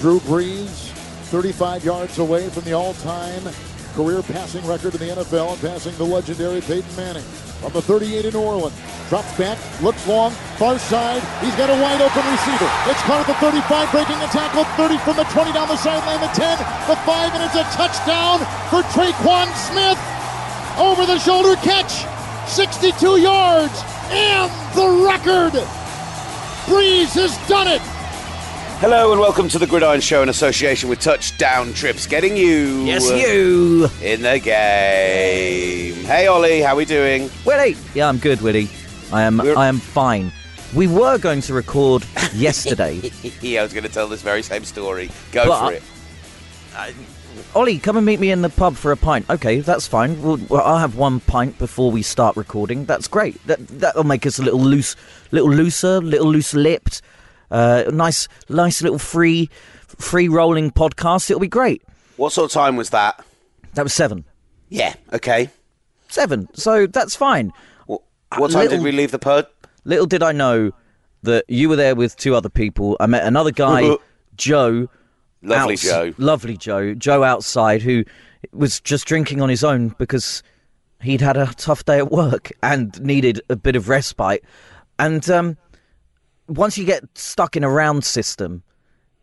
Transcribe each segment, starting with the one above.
Drew Brees, 35 yards away from the all-time career passing record in the NFL and passing the legendary Peyton Manning. From the 38 in New Orleans, drops back, looks long, far side. He's got a wide open receiver. It's caught at the 35, breaking the tackle. 30 from the 20 down the sideline, the 10, the 5, and it's a touchdown for Tre'Quan Smith. Over the shoulder catch, 62 yards, and the record. Brees has done it. Hello and welcome to the Gridiron Show in association with Touchdown Trips, getting you. Yes, you. In the game. Hey, Ollie, how are we doing? Willie. Yeah, I'm good, Willie. I am. We're- I am fine. We were going to record yesterday. yeah, I was going to tell this very same story. Go But- for uh, it. Ollie, come and meet me in the pub for a pint. Okay, that's fine. We'll, well, I'll have one pint before we start recording. That's great. That that'll make us a little loose, little looser, little loose lipped. Uh, nice, nice little free, free rolling podcast. It'll be great. What sort of time was that? That was seven, Yeah, okay. seven. So that's fine. What, what time did we leave the pub? Little did I know that you were there with two other people. I met another guy, Joe. Lovely outs- Joe. Lovely Joe. Joe outside who was just drinking on his own because he'd had a tough day at work and needed a bit of respite. And um, once you get stuck in a round system,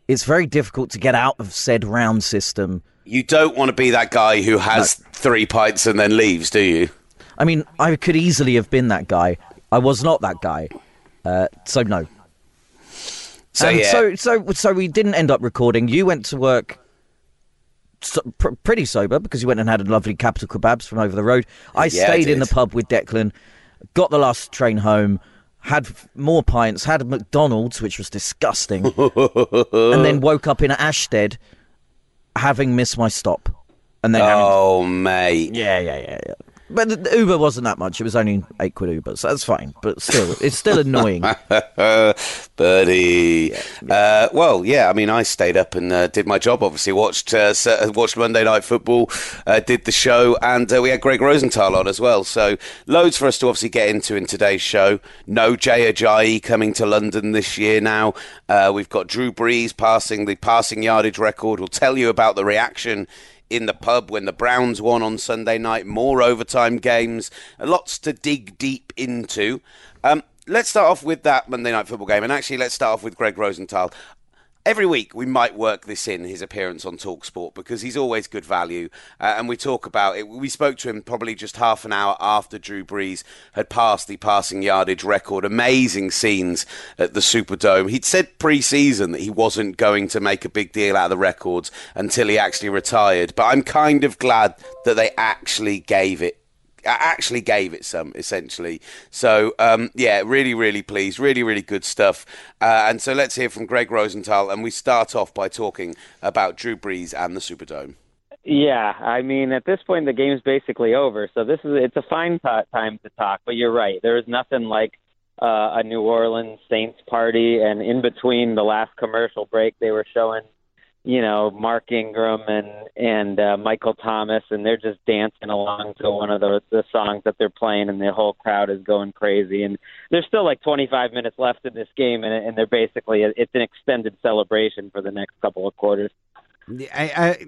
it's very difficult to get out of said round system. You don't want to be that guy who has three pints and then leaves, do you? I mean, I could easily have been that guy. I was not that guy. Uh, so no. So, yeah. so so so we didn't end up recording. You went to work so, pr- pretty sober because you went and had a lovely capital kebabs from over the road. I Yeah, I stayed in the pub with Declan, got the last train home, had more pints, had McDonald's which was disgusting, and then woke up in Ashtead having missed my stop. And then having oh, mate. yeah, yeah, yeah, yeah. But the- Uber wasn't that much. It was only eight quid Uber, so that's fine. But still, it's still annoying. Birdie. Uh, well, yeah. I mean, I stayed up and uh, did my job. Obviously, watched uh, uh, watched Monday Night Football, uh, did the show, and uh, we had Gregg Rosenthal on as well. So loads for us to obviously get into in today's show. No Jay Ajayi coming to London this year. Now uh, we've got Drew Brees passing the passing yardage record. We'll tell you about the reaction in the pub when the Browns won on Sunday night. More overtime games. Lots to dig deep into. Um, let's start off with that Monday night football game. And actually, let's start off with Gregg Rosenthal. Every week we might work this in his appearance on Talksport because he's always good value, uh, and we talk about it. We spoke to him probably just half an hour after Drew Brees had passed the passing yardage record. Amazing scenes at the Superdome. He'd said pre-season that he wasn't going to make a big deal out of the records until he actually retired, but I'm kind of glad that they actually gave it actually gave it some essentially. So um, yeah, really, really pleased. Really, really good stuff. Uh, and so let's hear from Gregg Rosenthal, and we start off by talking about Drew Brees and the Superdome. Yeah, I mean, at this point, the game's basically over. So this is it's a fine t- time to talk. But you're right. There is nothing like uh, a New Orleans Saints party, and in between the last commercial break, they were showing, you know, Mark Ingram and and uh, Michael Thomas, and they're just dancing along to one of the the songs that they're playing, and the whole crowd is going crazy. And there's still like 25 minutes left in this game, and, and they're basically it's an extended celebration for the next couple of quarters. I, I,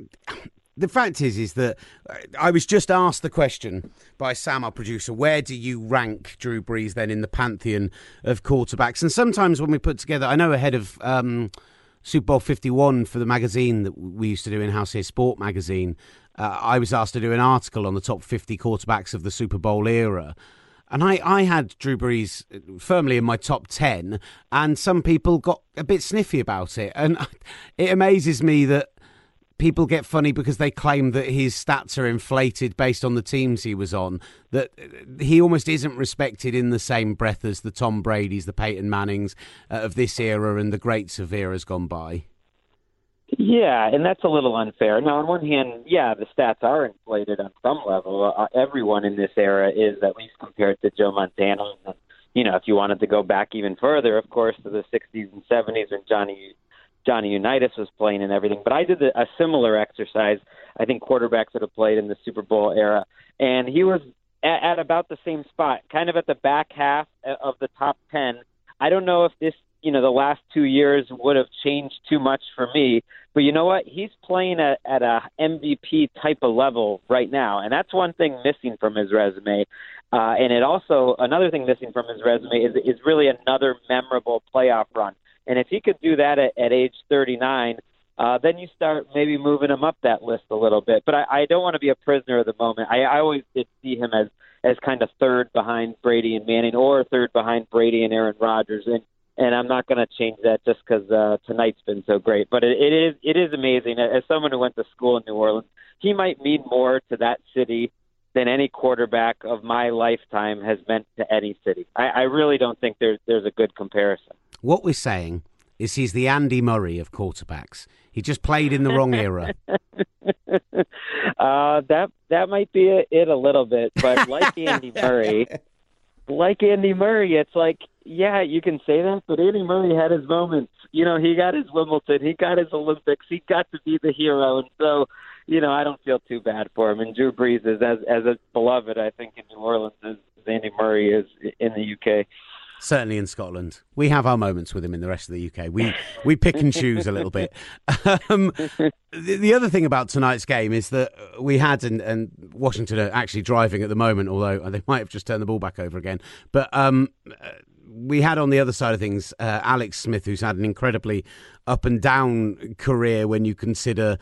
the fact is, is that uh, I was just asked the question by Sam, our producer, where do you rank Drew Brees then in the pantheon of quarterbacks? And sometimes when we put together, I know ahead of um, Super Bowl 51 for the magazine that we used to do in House Here Sport magazine, uh, I was asked to do an article on the top 50 quarterbacks of the Super Bowl era. And I, I had Drew Brees firmly in my top 10, and some people got a bit sniffy about it. And it amazes me that people get funny because they claim that his stats are inflated based on the teams he was on. That he almost isn't respected in the same breath as the Tom Brady's, the Peyton Mannings uh, of this era, and the greats of eras gone by. Yeah, and that's a little unfair. Now, on one hand, yeah, the stats are inflated on some level. Uh, everyone in this era is, at least compared to Joe Montana. You know, if you wanted to go back even further, of course, to the 60s and 70s when Johnny Johnny Unitas was playing and everything. But I did a similar exercise. I think quarterbacks that have played in the Super Bowl era, and he was at, at about the same spot, kind of at the back half of the top ten. I don't know if this you know the last two years would have changed too much for me. But you know what? He's playing at, at a MVP type of level right now, and that's one thing missing from his resume. Uh, and it also another thing missing from his resume is is really another memorable playoff run. And if he could do that at, at age 39, uh, then you start maybe moving him up that list a little bit. But I, I don't want to be a prisoner of the moment. I, I always did see him as as kind of third behind Brady and Manning, or third behind Brady and Aaron Rodgers, and and I'm not going to change that just because uh, tonight's been so great. But it, it is it is amazing. As someone who went to school in New Orleans, he might mean more to that city than any quarterback of my lifetime has meant to any city. I, I really don't think there's there's a good comparison. What we're saying is he's the Andy Murray of quarterbacks. He just played in the wrong era. uh, that that might be it a little bit, but like Andy Murray, like Andy Murray, it's like yeah, you can say that, but Andy Murray had his moments. You know, he got his Wimbledon, he got his Olympics, he got to be the hero, and so you know, I don't feel too bad for him. And Drew Brees is as as a beloved, I think, in New Orleans as, Andy Murray is in the UK. Certainly in Scotland, we have our moments with him. In the rest of the UK, we we pick and choose a little bit. Um, the, the, other thing about tonight's game is that we had and, and Washington are actually driving at the moment, although they might have just turned the ball back over again. But um, we had on the other side of things uh, Alex Smith, who's had an incredibly up and down career when you consider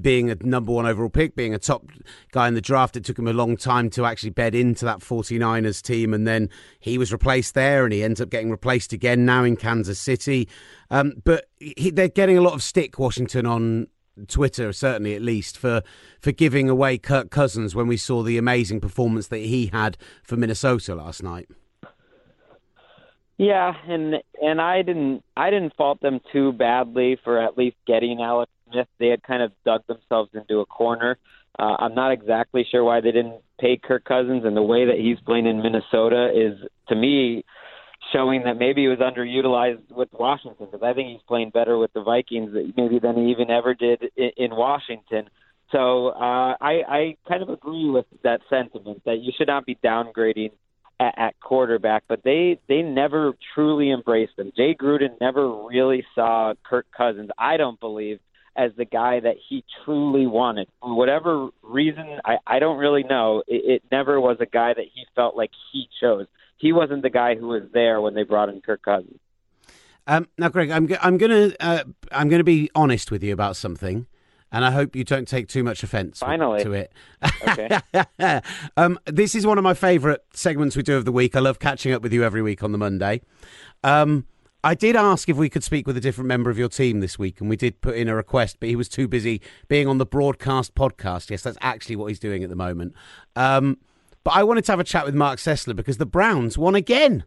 being a number one overall pick, being a top guy in the draft, it took him a long time to actually bed into that 49ers team. And then he was replaced there and he ends up getting replaced again now in Kansas City. Um, but he, they're getting a lot of stick, Washington, on Twitter, certainly at least, for, for giving away Kirk Cousins when we saw the amazing performance that he had for Minnesota last night. Yeah, and and I didn't I didn't fault them too badly for at least getting Alex Smith, they had kind of dug themselves into a corner. Uh, I'm not exactly sure why they didn't pay Kirk Cousins, and the way that he's playing in Minnesota is, to me, showing that maybe he was underutilized with Washington because I think he's playing better with the Vikings maybe than he even ever did in, in Washington. So uh, I, I kind of agree with that sentiment that you should not be downgrading at, at quarterback, but they they never truly embraced him. Jay Gruden never really saw Kirk Cousins. I don't believe as the guy that he truly wanted. For whatever reason, I, I don't really know. It, it never was a guy that he felt like he chose. He wasn't the guy who was there when they brought in Kirk Cousins. Um, now, Gregg, I'm I'm gonna uh, I'm gonna be honest with you about something, and I hope you don't take too much offence Finally. to it. Okay. um, this is one of my favourite segments we do of the week. I love catching up with you every week on the Monday. Um, I did ask if we could speak with a different member of your team this week, and we did put in a request, but he was too busy being on the broadcast podcast. Yes, that's actually what he's doing at the moment. Um, but I wanted to have a chat with Marc Sessler because the Browns won again.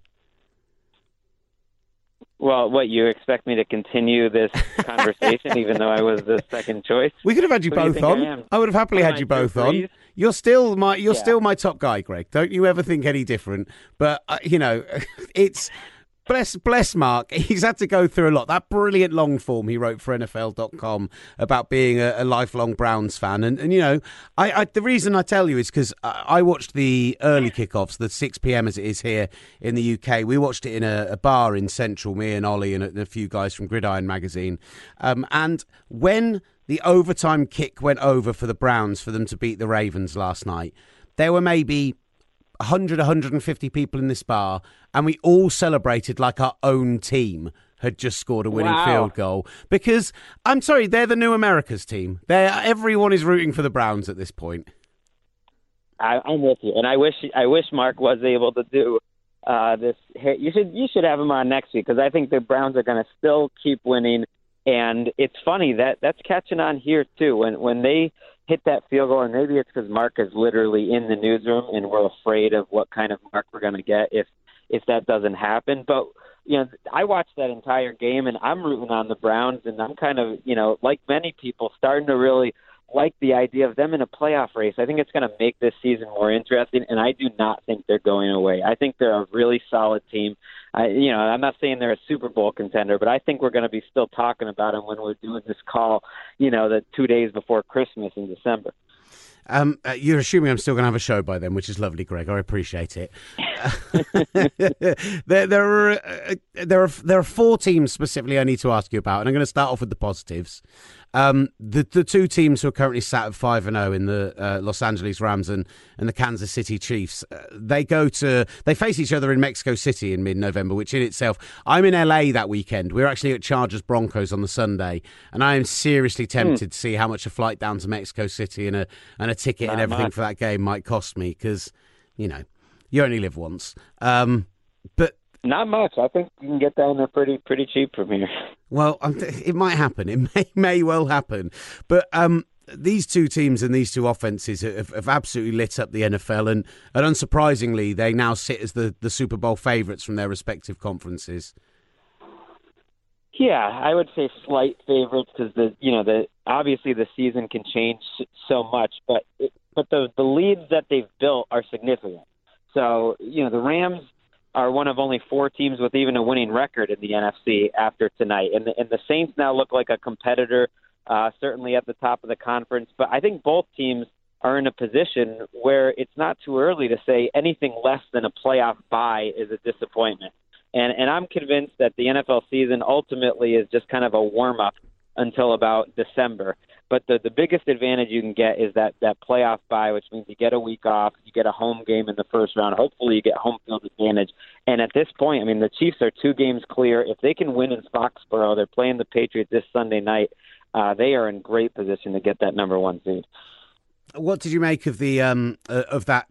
Well, what you expect me to continue this conversation, even though I was the second choice? We could have had you Who both you on. I, I, would have happily had you both on. You're still my you're yeah. still my top guy, Gregg. Don't you ever think any different? But uh, you know, it's bless bless Marc. He's had to go through a lot. That brilliant long form he wrote for NFL.com about being a, a lifelong Browns fan, and and you know, I, I the reason I tell you is because I, I, watched the early kickoffs, the six p.m. as it is here in the UK. We watched it in a, a bar in Central, me and Ollie and a, and a few guys from Gridiron magazine, um, and when the overtime kick went over for the Browns for them to beat the Ravens last night, there were maybe 100, 150 people in this bar, and we all celebrated like our own team had just scored a winning wow. field goal. Because I'm sorry, they're the new America's team. They're, everyone is rooting for the Browns at this point. I, I'm with you, and I wish I wish Marc was able to do uh, this. You should you should have him on next week because I think the Browns are going to still keep winning. And it's funny that that's catching on here too. When when they hit that field goal, and maybe it's because Marc is literally in the newsroom, and we're afraid of what kind of Mark we're going to get if if that doesn't happen. But you know, I watched that entire game, and I'm rooting on the Browns, and I'm kind of you know, like many people, starting to really like the idea of them in a playoff race. I think it's going to make this season more interesting, and I do not think they're going away. I think they're a really solid team. I, you know, I'm not saying they're a Super Bowl contender, but I think we're going to be still talking about them when we're doing this call. You know, the two days before Christmas in December. Um, uh, you're assuming I'm still going to have a show by then, which is lovely, Gregg. I appreciate it. there, there are uh, there are there are four teams specifically I need to ask you about, and I'm going to start off with the positives. Um, the the two teams who are currently sat at five and zero in the uh, Los Angeles Rams and, and the Kansas City Chiefs, uh, they go to they face each other in Mexico City in mid November, which in itself I'm in LA that weekend. We're actually at Chargers Broncos on the Sunday, and I am seriously hmm. tempted mm. to see how much a flight down to Mexico City and a and a ticket Not and everything much. for that game might cost me because you know you only live once. Um, but not much. I think you can get down there pretty pretty cheap from here. Well, it might happen. It may may well happen. But um, these two teams and these two offenses have, have, absolutely lit up the NFL, and, and unsurprisingly, they now sit as the, the Super Bowl favourites from their respective conferences. Yeah, I would say slight favorites because the you know the obviously the season can change so much, but it, but the the leads that they've built are significant. So you know the Rams are one of only four teams with even a winning record in the NFC after tonight, and the, and the Saints now look like a competitor, uh, certainly at the top of the conference. But I think both teams are in a position where it's not too early to say anything less than a playoff bye is a disappointment. And and I'm convinced that the NFL season ultimately is just kind of a warm up until about December. But the the biggest advantage you can get is that that playoff bye, which means you get a week off, you get a home game in the first round. Hopefully, you get home field advantage. And at this point, I mean, the Chiefs are two games clear. If they can win in Foxborough, they're playing the Patriots this Sunday night. Uh, they are in great position to get that number one seed. What did you make of the um, uh, of that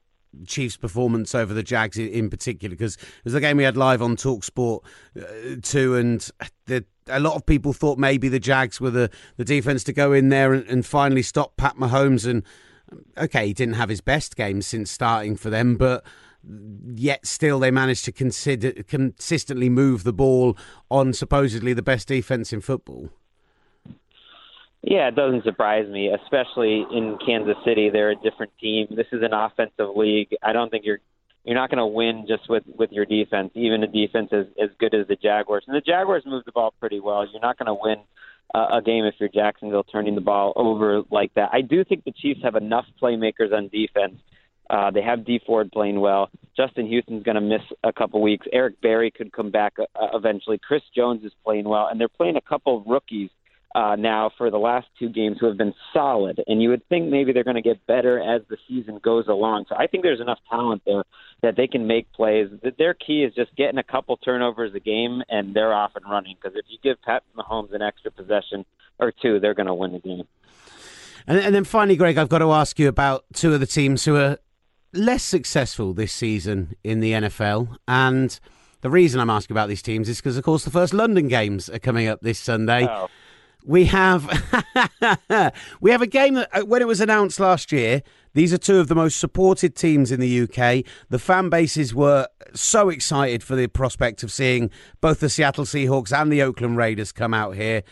Chiefs' performance over the Jags in particular because it was a game we had live on Talksport uh, too, and the, a lot of people thought maybe the Jags were the, the defense to go in there and, and finally stop Pat Mahomes. And okay, he didn't have his best game since starting for them, but yet still they managed to consider consistently move the ball on supposedly the best defense in football. Yeah, it doesn't surprise me, especially in Kansas City. They're a different team. This is an offensive league. I don't think you're you're not going to win just with with your defense, even a defense as as good as the Jaguars. And the Jaguars move the ball pretty well. You're not going to win uh, a game if you're Jacksonville turning the ball over like that. I do think the Chiefs have enough playmakers on defense. Uh, they have Dee Ford playing well. Justin Houston's going to miss a couple weeks. Eric Berry could come back uh, eventually. Chris Jones is playing well, and they're playing a couple of rookies uh, now for the last two games who have been solid. And you would think maybe they're going to get better as the season goes along. So I think there's enough talent there that they can make plays. Their key is just getting a couple turnovers a game, and they're off and running. Because if you give Pat Mahomes an extra possession or two, they're going to win the game. And, and then finally, Gregg, I've got to ask you about two of the teams who are less successful this season in the NFL. And the reason I'm asking about these teams is because, of course, the first London games are coming up this Sunday. Oh we have we have a game that uh, when it was announced last year these are two of the most supported teams in the UK the fan bases were so excited for the prospect of seeing both the Seattle Seahawks and the Oakland Raiders come out here.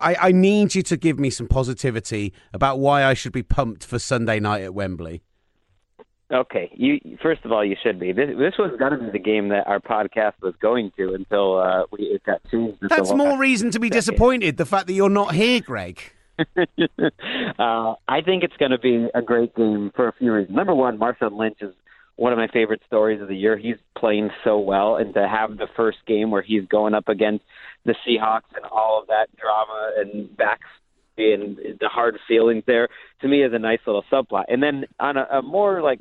I, I need you to give me some positivity about why I should be pumped for Sunday night at Wembley Okay, you first of all, you should be. This, this was going to be the game that our podcast was going to until uh, we, it got changed. That's more reason to be disappointed. The fact that you're not here, Gregg. uh, I think it's going to be a great game for a few reasons. Number one, Marshawn Lynch is one of my favorite stories of the year. He's playing so well, and to have the first game where he's going up against the Seahawks and all of that drama and backs and the hard feelings there to me is a nice little subplot. And then on a, a more like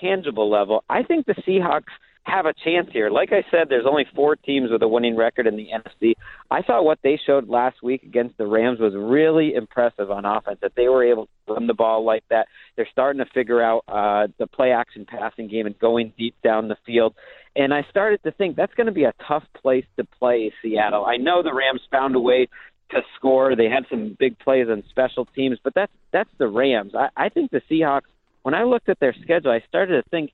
tangible level, I think the Seahawks have a chance here. Like I said, there's only four teams with a winning record in the NFC. I thought what they showed last week against the Rams was really impressive on offense. That they were able to run the ball like that. They're starting to figure out uh, the play action passing game and going deep down the field. And I started to think that's going to be a tough place to play Seattle. I know the Rams found a way to score. They had some big plays on special teams, but that's that's the Rams. I, I think the Seahawks when I looked at their schedule, I started to think,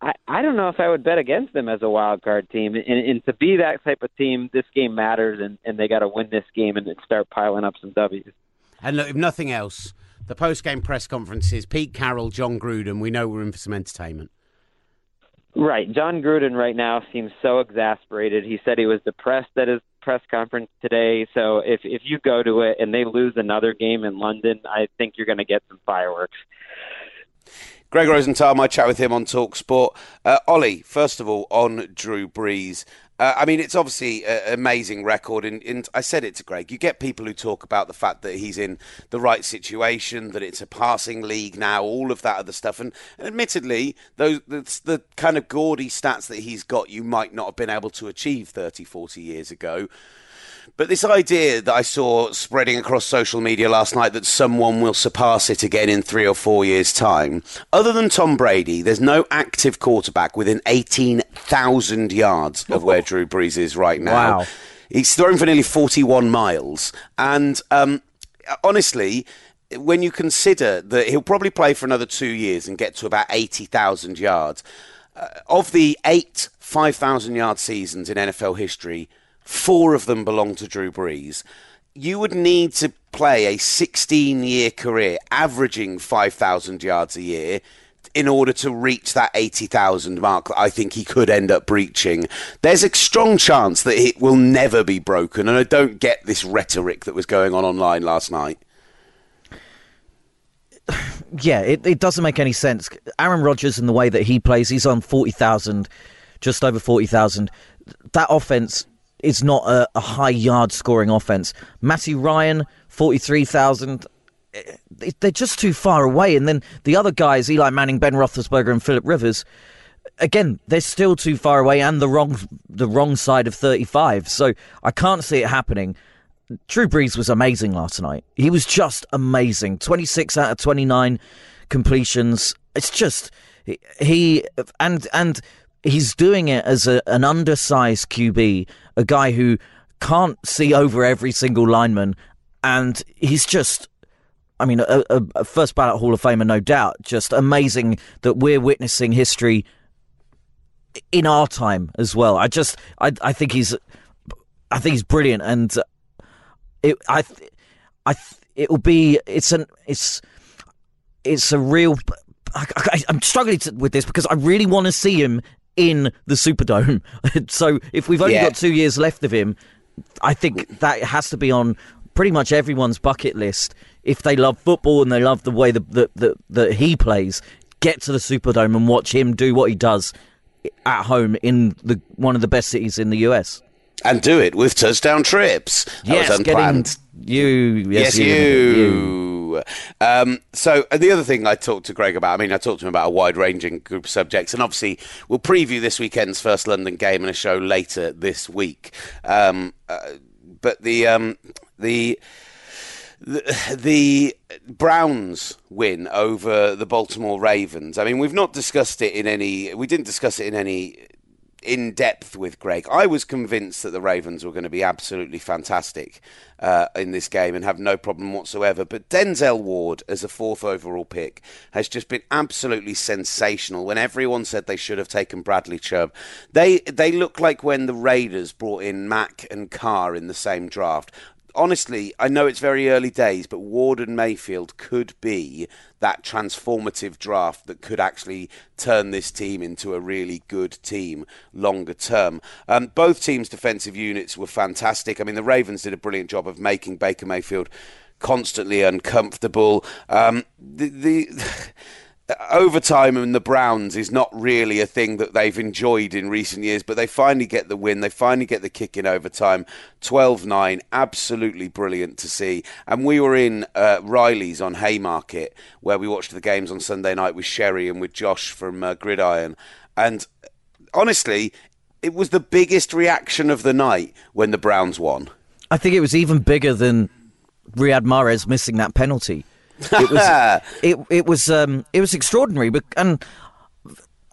I, I don't know if I would bet against them as a wild card team. And, and to be that type of team, this game matters, and, and they got to win this game and start piling up some W's. And look, if nothing else, the post game press conferences, Pete Carroll, Jon Gruden, we know we're in for some entertainment. Right. Jon Gruden right now seems so exasperated. He said he was depressed at his press conference today. So if if you go to it and they lose another game in London, I think you're going to get some fireworks. Gregg Rosenthal, my chat with him on Talk Sport. Uh, Ollie, first of all, on Drew Brees. Uh, I mean, it's obviously an amazing record, and, and, I said it to Gregg. You get people who talk about the fact that he's in the right situation, that it's a passing league now, all of that other stuff. And, and admittedly, those the, the kind of gaudy stats that he's got, you might not have been able to achieve 30, 40 years ago. But this idea that I saw spreading across social media last night that someone will surpass it again in three or four years' time, other than Tom Brady, there's no active quarterback within 18,000 yards of where Drew Brees is right now. Wow. He's throwing for nearly 41 miles. And um, honestly, when you consider that he'll probably play for another two years and get to about 80,000 yards, uh, of the eight 5,000 yard seasons in NFL history, four of them belong to Drew Brees. You would need to play a 16 year career, averaging 5,000 yards a year, in order to reach that 80,000 mark that I think he could end up breaching. There's a strong chance that it will never be broken, and I don't get this rhetoric that was going on online last night. Yeah, it, it doesn't make any sense. Aaron Rodgers, and the way that he plays, he's on 40,000, just over 40,000. That offense is not a, a high yard scoring offense. Matthew Ryan, 43,000. Eh, they're just too far away. And then the other guys, Eli Manning, Ben Roethlisberger, and Philip Rivers, again, they're still too far away and the wrong the wrong side of 35. So I can't see it happening. Drew Brees was amazing last night. He was just amazing. 26 out of 29 completions. It's just he and and he's doing it as a, an undersized QB, a guy who can't see over every single lineman, and he's just. I mean, a, a, first ballot Hall of Famer, no doubt. Just amazing that we're witnessing history in our time as well. I just, I, I think he's, I think he's brilliant, and it, I, I, it will be, it's an, it's, it's a real. I, am struggling to, with this because I really want to see him in the Superdome. so if we've only yeah. got two years left of him, I think that has to be on pretty much everyone's bucket list. If they love football and they love the way that that, that, that he plays, get to the Superdome and watch him do what he does at home in the one of the best cities in the US. And do it with touchdown trips. That yes, was unplanned. You, yes, yes you. you. Um, so uh, the other thing I talked to Gregg about, I mean, I talked to him about a wide-ranging group of subjects, and obviously we'll preview this weekend's first London game in a show later this week. Um, uh, but the um, the the, the Browns win over the Baltimore Ravens. I mean, we've not discussed it in any. We didn't discuss it in any in depth with Gregg. I was convinced that the Ravens were going to be absolutely fantastic uh, in this game and have no problem whatsoever. But Denzel Ward, as a fourth overall pick, has just been absolutely sensational. When everyone said they should have taken Bradley Chubb, they they look like when the Raiders brought in Mack and Carr in the same draft honestly, I know it's very early days, but Ward and Mayfield could be that transformative draft that could actually turn this team into a really good team longer term. Um, both teams' defensive units were fantastic. I mean, the Ravens did a brilliant job of making Baker Mayfield constantly uncomfortable. Um, the, the overtime and the Browns is not really a thing that they've enjoyed in recent years, but they finally get the win. They finally get the kick in overtime. 12 9, absolutely brilliant to see. And we were in uh, Riley's on Haymarket, where we watched the games on Sunday night with Sherry and with Josh from uh, Gridiron. And honestly, it was the biggest reaction of the night when the Browns won. I think it was even bigger than Riyad Mahrez missing that penalty. It was it it was um, it was extraordinary, but and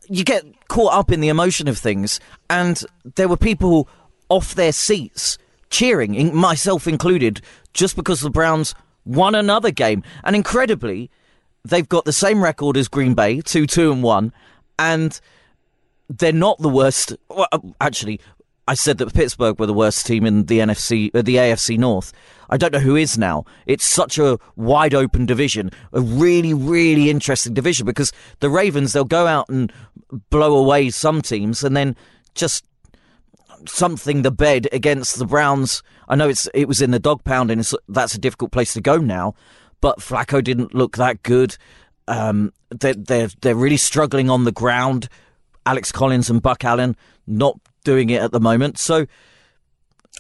you get caught up in the emotion of things, and there were people off their seats cheering, myself included, just because the Browns won another game, and incredibly, they've got the same record as Green Bay, two two and one, and they're not the worst. Well, actually, I said that Pittsburgh were the worst team in the NFC, uh, the AFC North. I don't know who is now. It's such a wide open division, a really, really interesting division because the Ravens they'll go out and blow away some teams and then just something the bed against the Browns. I know it's it was in the dog pound and that's a difficult place to go now, but Flacco didn't look that good. Um, they're, they're they're really struggling on the ground. Alex Collins and Buck Allen not doing it at the moment. So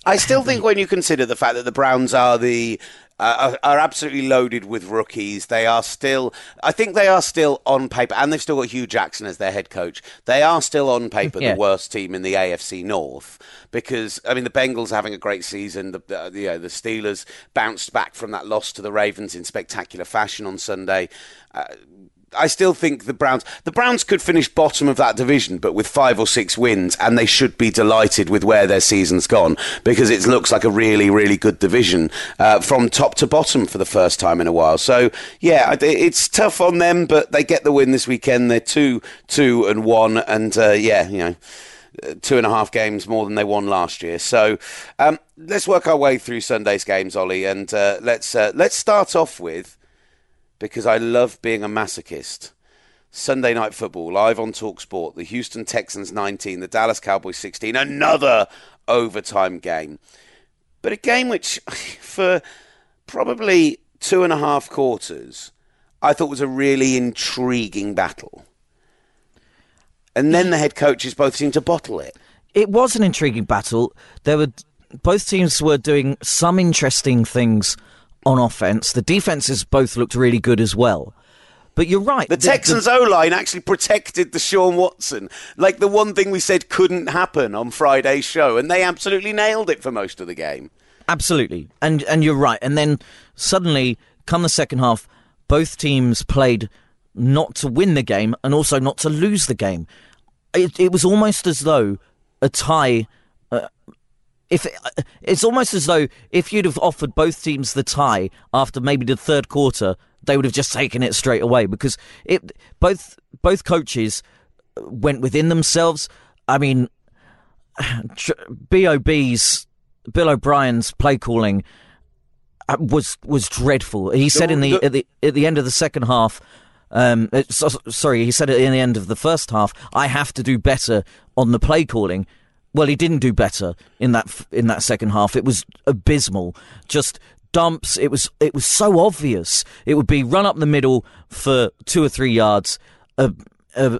I still think when you consider the fact that the Browns are the uh, are, are absolutely loaded with rookies, they are still. I think they are still on paper, and they've still got Hue Jackson as their head coach. They are still on paper Yeah. the worst team in the AFC North because I mean the Bengals are having a great season. The the, you know, the Steelers bounced back from that loss to the Ravens in spectacular fashion on Sunday. Uh, I still think the Browns the Browns could finish bottom of that division, but with five or six wins, and they should be delighted with where their season's gone because it looks like a really, really good division uh, from top to bottom for the first time in a while. So yeah, it's tough on them, but they get the win this weekend. They're two, two, and one, and uh, yeah, you know. Two and a half games more than they won last year. So um, let's work our way through Sunday's games, Ollie, and uh, let's uh, let's start off with because I love being a masochist. Sunday night football live on Talksport. The Houston Texans 19, the Dallas Cowboys 16. Another overtime game, but a game which, for probably two and a half quarters, I thought was a really intriguing battle. And then the head coaches both seemed to bottle it. it was an intriguing battle. There were both teams were doing some interesting things on offense. The defenses both looked really good as well. But you're right. The Texans O line actually protected Deshaun Watson, like the one thing we said couldn't happen on Friday's show, and they absolutely nailed it for most of the game. Absolutely, and and you're right. And then suddenly, come the second half, both teams played not to win the game and also not to lose the game. It, it was almost as though a tie. Uh, if it's almost as though if you'd have offered both teams the tie after maybe the third quarter, they would have just taken it straight away because it both both coaches went within themselves. I mean, Bob's Bill O'Brien's play calling uh, was was dreadful. He said in the, at the at the end of the second half. Um, uh, sorry, he said it in the end of the first half. I have to do better on the play calling. Well, he didn't do better in that in that second half. It was abysmal. Just dumps. It was it was so obvious. It would be run up the middle for two or three yards. A, a,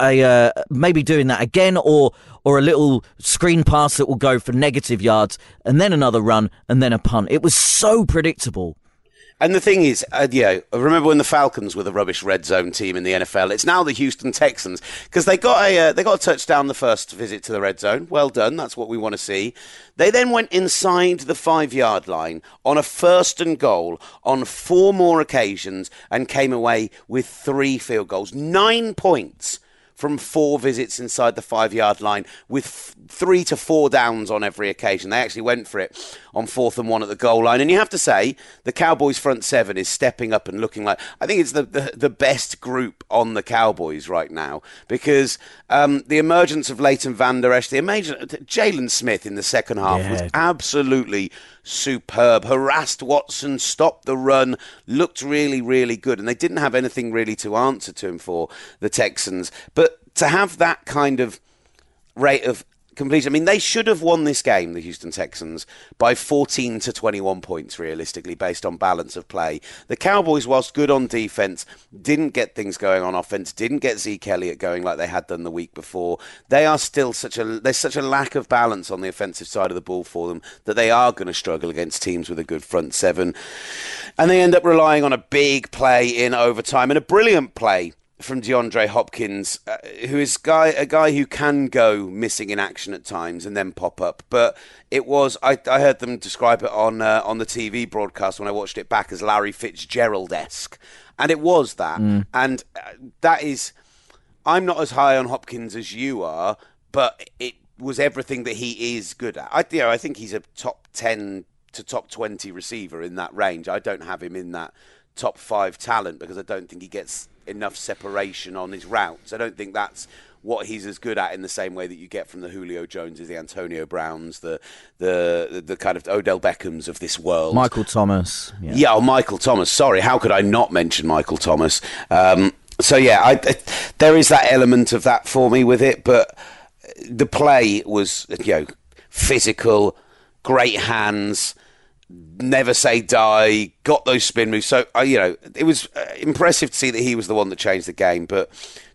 a uh, maybe doing that again, or or a little screen pass that will go for negative yards, and then another run, and then a punt. It was so predictable. And the thing is, uh, yeah, remember when the Falcons were the rubbish red zone team in the NFL? It's now the Houston Texans because they got a uh, they got a touchdown the first visit to the red zone. Well done, that's what we want to see. They then went inside the five yard line on a first and goal on four more occasions and came away with three field goals, nine points from four visits inside the five yard line with f- three to four downs on every occasion. They actually went for it on fourth and one at the goal line. And you have to say, the Cowboys' front seven is stepping up and looking like I think it's the, the, the best group on the Cowboys right now because um, the emergence of Leighton Vander Esch, the emergence Jaylon Smith in the second half was absolutely superb. Harassed Watson, stopped the run, looked really, really good. And they didn't have anything really to answer to him for, the Texans. But to have that kind of rate of I mean, they should have won this game, the Houston Texans, by 14 to 21 points, realistically, based on balance of play. The Cowboys, whilst good on defense, didn't get things going on offense, didn't get Zeke Elliott going like they had done the week before. They are still such a there's such a lack of balance on the offensive side of the ball for them that they are going to struggle against teams with a good front seven, and they end up relying on a big play in overtime and a brilliant play from DeAndre Hopkins, uh, who is guy a guy who can go missing in action at times and then pop up. But it was I, I heard them describe it on uh, on the TV broadcast when I watched it back as Larry Fitzgerald esque, and it was that. And uh, that is, I'm not as high on Hopkins as you are, but it was everything that he is good at. I, you know, I think he's a top ten to top twenty receiver in that range. I don't have him in that top five talent because I don't think he gets enough separation on his routes. I don't think that's what he's as good at in the same way that you get from the Julio Joneses, the Antonio Browns, the the the, kind of Odell Beckhams of this world. Michael Thomas. Yeah. Yeah, oh, Michael Thomas. Sorry, how could I not mention Michael Thomas? Um, so yeah, I, there is that element of that for me with it, but the play was you know physical, great hands, never say die, got those spin moves. So, uh, you know, it was uh, impressive to see that he was the one that changed the game. But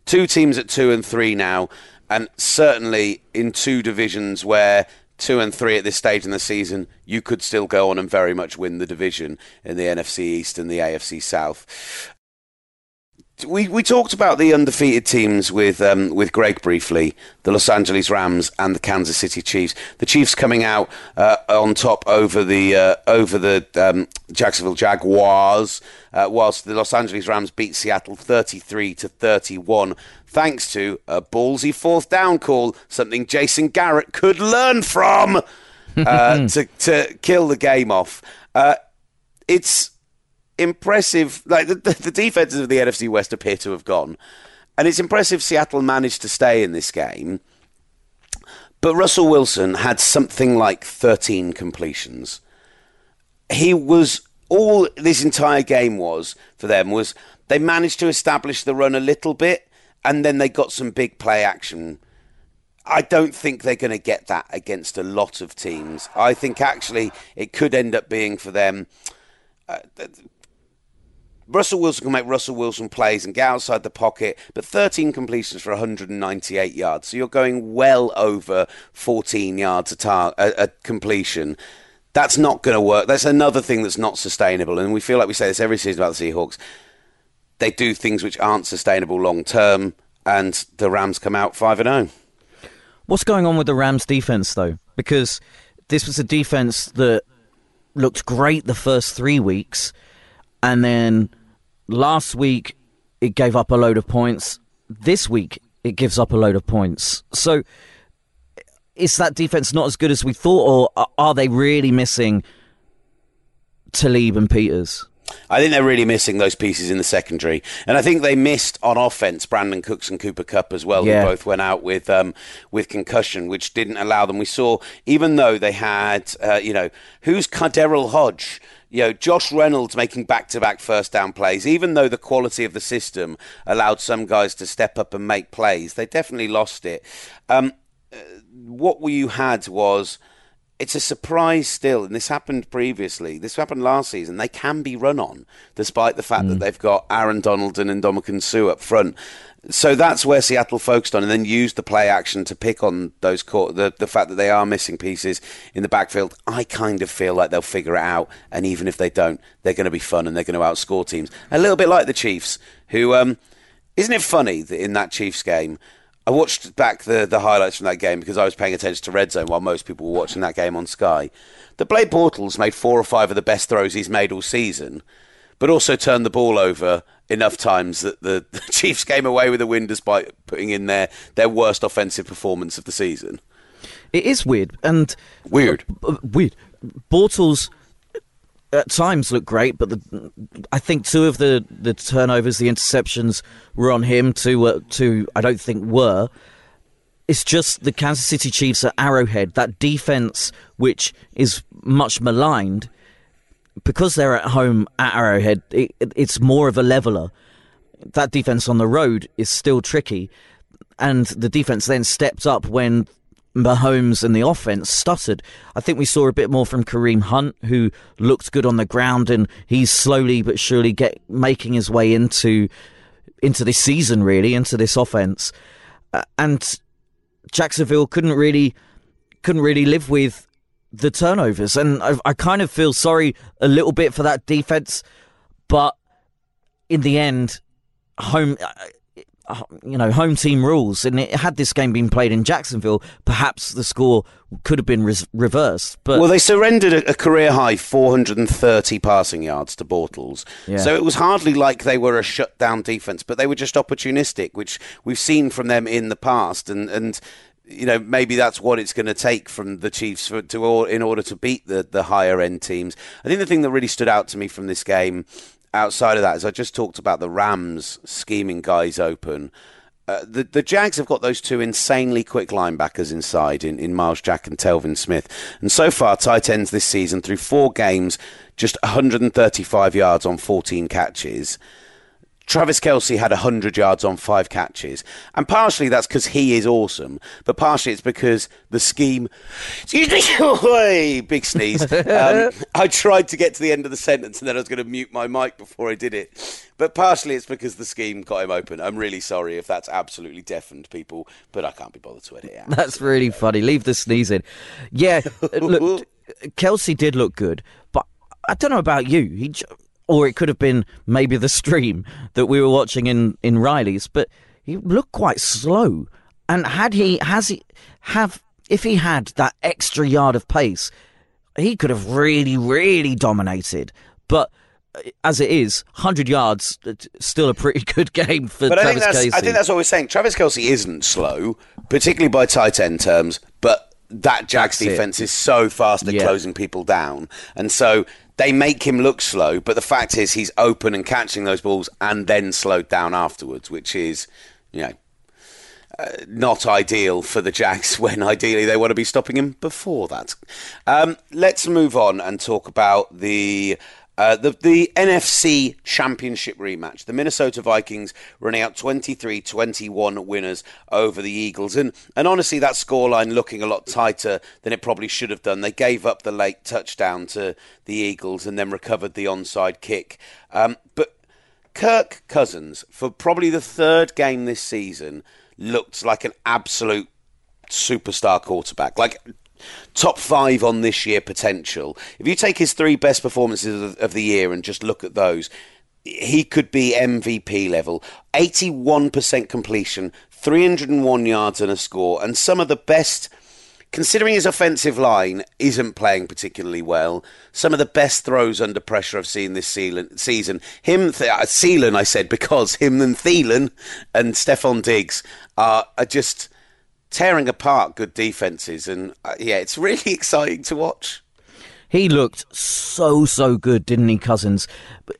two teams at two and three now, and certainly in two divisions where two and three at this stage in the season, you could still go on and very much win the division in the NFC East and the AFC South. We we talked about the undefeated teams with um, with Gregg briefly, the Los Angeles Rams and the Kansas City Chiefs. The Chiefs coming out uh, on top over the uh, over the um, Jacksonville Jaguars, uh, whilst the Los Angeles Rams beat Seattle thirty three to thirty one, thanks to a ballsy fourth down call, something Jason Garrett could learn from uh, to to kill the game off. Uh, it's impressive. Like the, the, defenses of the NFC West appear to have gone, and it's impressive Seattle managed to stay in this game. But Russell Wilson had something like 13 completions. He was all this entire game was for them was they managed to establish the run a little bit, and then they got some big play action. I don't think they're going to get that against a lot of teams. I think actually it could end up being for them. Uh, Russell Wilson can make Russell Wilson plays and get outside the pocket, but 13 completions for 198 yards. So you're going well over 14 yards a, tar- a, a completion. That's not going to work. That's another thing that's not sustainable. And we feel like we say this every season about the Seahawks. They do things which aren't sustainable long term, and the Rams come out 5 0. What's going on with the Rams defense, though? Because this was a defense that looked great the first three weeks and then last week it gave up a load of points. This week it gives up a load of points. So is that defense not as good as we thought, or are they really missing Talib and Peters? I think they're really missing those pieces in the secondary, and I think they missed on offense Brandin Cooks and Cooper Kupp as well, yeah. who both went out with um, with concussion, which didn't allow them. We saw, even though they had, uh, you know, who's KhaDarel Hodge? You know, Josh Reynolds making back to back first down plays, even though the quality of the system allowed some guys to step up and make plays, they definitely lost it. Um, uh, what you had was it's a surprise still, and this happened previously. This happened last season. They can be run on, despite the fact mm. that they've got Aaron Donald and Ndamukong Suh up front so that's where Seattle focused on, and then used the play action to pick on those court, the the fact that they are missing pieces in the backfield. I kind of feel like they'll figure it out, and even if they don't, they're going to be fun and they're going to outscore teams. A little bit like the Chiefs, who um, isn't it funny that in that Chiefs game. I watched back the, the highlights from that game because I was paying attention to Red Zone while most people were watching that game on Sky. The Blake Bortles made four or five of the best throws he's made all season, but also turned the ball over enough times that the, the Chiefs came away with a win despite putting in their, their worst offensive performance of the season. It is weird and weird. Uh, weird. Bortles at times look great, but the, I think two of the, the turnovers, the interceptions, were on him. Two, uh, two I don't think were. It's just the Kansas City Chiefs at Arrowhead, that defense which is much maligned because they're at home at Arrowhead, it, it's more of a leveler. That defense on the road is still tricky, and the defense then stepped up when Mahomes and the offense stuttered. I think we saw a bit more from Kareem Hunt, who looked good on the ground, and he's slowly but surely get making his way into into this season, really, into this offense. Uh, and Jacksonville couldn't really couldn't really live with the turnovers, and I, I kind of feel sorry a little bit for that defense, but in the end, home uh, uh, you know, home team rules. And it, had this game been played in Jacksonville, perhaps the score could have been res- reversed. But well, they surrendered a, a, career high 430 passing yards to Bortles. Yeah. So it was hardly like they were a shut down defense, but they were just opportunistic, which we've seen from them in the past. And and you know, maybe that's what it's going to take from the Chiefs for, to in order to beat the the higher end teams. I think the thing that really stood out to me from this game, outside of that, is I just talked about the Rams scheming guys open. Uh, the the Jags have got those two insanely quick linebackers inside in, in Myles Jack and Telvin Smith, and so far tight ends this season through four games, just 135 yards on 14 catches Travis Kelce had 100 yards on five catches. And partially that's because he is awesome, but partially it's because the scheme. Excuse me, big sneeze. Um, I tried to get to the end of the sentence and then I was going to mute my mic before I did it. But partially it's because the scheme got him open. I'm really sorry if that's absolutely deafened people, but I can't be bothered to edit it out. That's really funny. Leave the sneeze in. Yeah, look, Kelce did look good, but I don't know about you. He or it could have been maybe the stream that we were watching in in Riley's, but he looked quite slow. And had he has he have if he had that extra yard of pace, he could have really really dominated. But uh, as it is, hundred yards, still a pretty good game for but Travis I think, Casey. I think that's what we're saying. Travis Kelce isn't slow, particularly by tight end terms, but that Jags That's defense is so fast at Yeah. closing people down, and so they make him look slow. But the fact is, he's open and catching those balls, and then slowed down afterwards, which is, you know. Uh, not ideal for the Jags when ideally they want to be stopping him before that. Um, let's move on and talk about the uh, the, the NFC Championship rematch. The Minnesota Vikings running out 23 21 winners over the Eagles. And, and honestly, that scoreline looking a lot tighter than it probably should have done. They gave up the late touchdown to the Eagles and then recovered the onside kick. Um, but Kirk Cousins, for probably the third game this season, looked like an absolute superstar quarterback. Like top five on this year potential. If you take his three best performances of, the year and just look at those, he could be MVP level. 81% completion, 301 yards and a score, and some of the best. Considering his offensive line isn't playing particularly well, some of the best throws under pressure I've seen this season. Him, th- uh, Thielen, I said, because him and Thielen and Stefon Diggs are, are just tearing apart good defenses. And uh, yeah, it's really exciting to watch. He looked so so good, didn't he, Cousins? But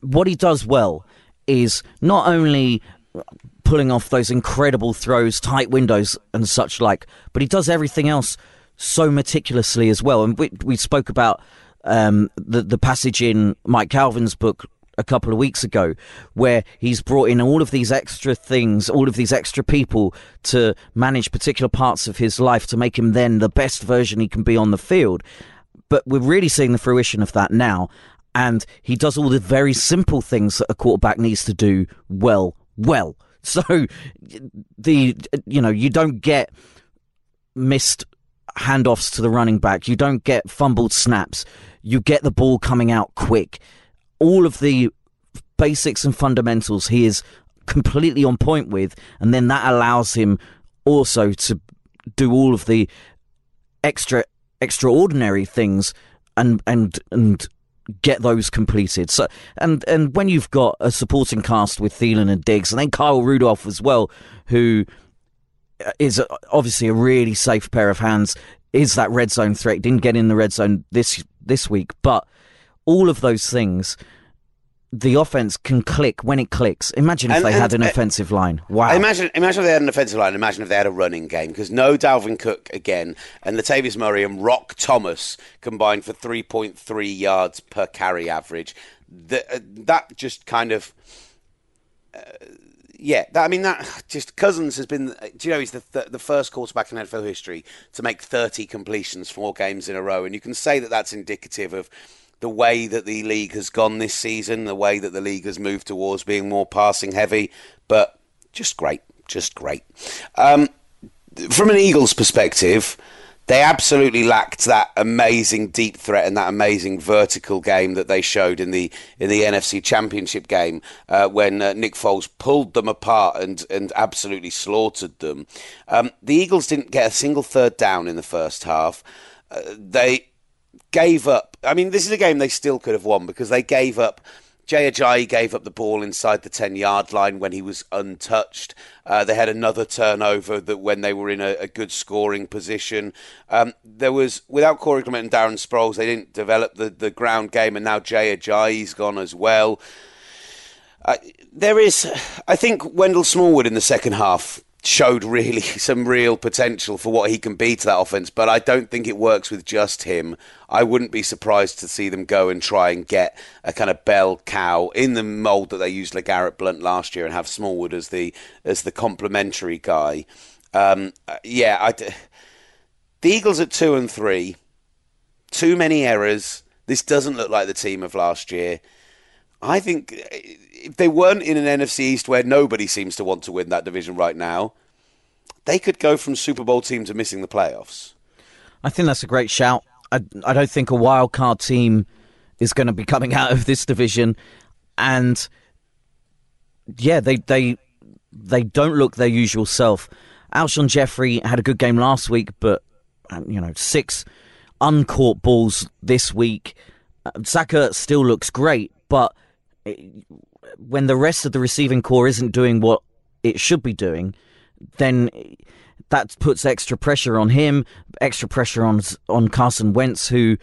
what he does well is not only pulling off those incredible throws, tight windows, and such like, but he does everything else so meticulously as well. And we, we spoke about um, the the passage in Mike Calvin's book a couple of weeks ago where he's brought in all of these extra things, all of these extra people to manage particular parts of his life to make him then the best version he can be on the field. But we're really seeing the fruition of that now. And he does all the very simple things that a quarterback needs to do well, well. So the you know, you don't get missed handoffs to the running back. You don't get fumbled snaps. You get the ball coming out quick. All of the basics and fundamentals he is completely on point with, and then that allows him also to do all of the extra extraordinary things and and and get those completed. So and and when you've got a supporting cast with Thielen and Diggs, and then Kyle Rudolph as well, who is obviously a really safe pair of hands. Is that red zone threat? Didn't get in the red zone this this week, but all of those things, the offense can click when it clicks. Imagine if And- they had an uh, offensive line. Wow! Imagine, imagine if they had an offensive line. Imagine if they had a running game because no Dalvin Cook again, and Latavius Murray and Roc Thomas combined for three point three yards per carry average. The, uh, that just kind of. Uh, yeah, that, I mean that just Cousins has been. Do you know he's the th- the first quarterback in NFL history to make thirty completions four games in a row, and you can say that that's indicative of the way that the league has gone this season, the way that the league has moved towards being more passing heavy. But just great, just great. Um, from an Eagles perspective, they absolutely lacked that amazing deep threat and that amazing vertical game that they showed in the in the NFC Championship game uh, when uh, Nick Foles pulled them apart and and absolutely slaughtered them. Um, the Eagles didn't get a single third down in the first half. Uh, they gave up. I mean, this is a game they still could have won because they gave up. Jay Ajayi gave up the ball inside the 10 yard line when he was untouched. Uh, they had another turnover that when they were in a, a good scoring position. Um, there was, without Corey Clement and Darren Sproles, they didn't develop the, the ground game, and now Jay Ajayi's gone as well. Uh, there is, I think Wendell Smallwood in the second half showed really some real potential for what he can be to that offense, but I don't think it works with just him. I wouldn't be surprised to see them go and try and get a kind of bell cow in the mold that they used LeGarrette Blunt last year and have Smallwood as the as the complementary guy. Um, uh, yeah, I, the Eagles at two and three, too many errors. This doesn't look like the team of last year. I think if they weren't in an NFC East where nobody seems to want to win that division right now, they could go from Super Bowl team to missing the playoffs. I think that's a great shout. I, I don't think a wild card team is going to be coming out of this division, and yeah, they they they don't look their usual self. Alshon Jeffery had a good game last week, but um, you know six uncaught balls this week. Uh, Zach Ertz still looks great, but when the rest of the receiving core isn't doing what it should be doing, then that puts extra pressure on him, extra pressure on on Carson Wentz, who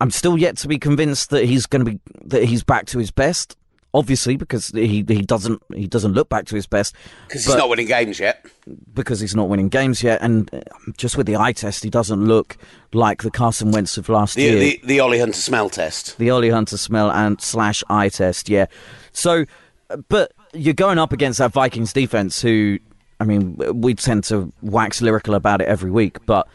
I'm still yet to be convinced that he's going to be that he's back to his best. Obviously, because he he doesn't he doesn't look back to his best because he's not winning games yet. Because he's not winning games yet, and uh, just with the eye test, he doesn't look like the Carson Wentz of last the, year. The the Olly Hunter smell test. The Olly Hunter smell and slash eye test, yeah. So, but you're going up against that Vikings defense, who I mean, we tend to wax lyrical about it every week, but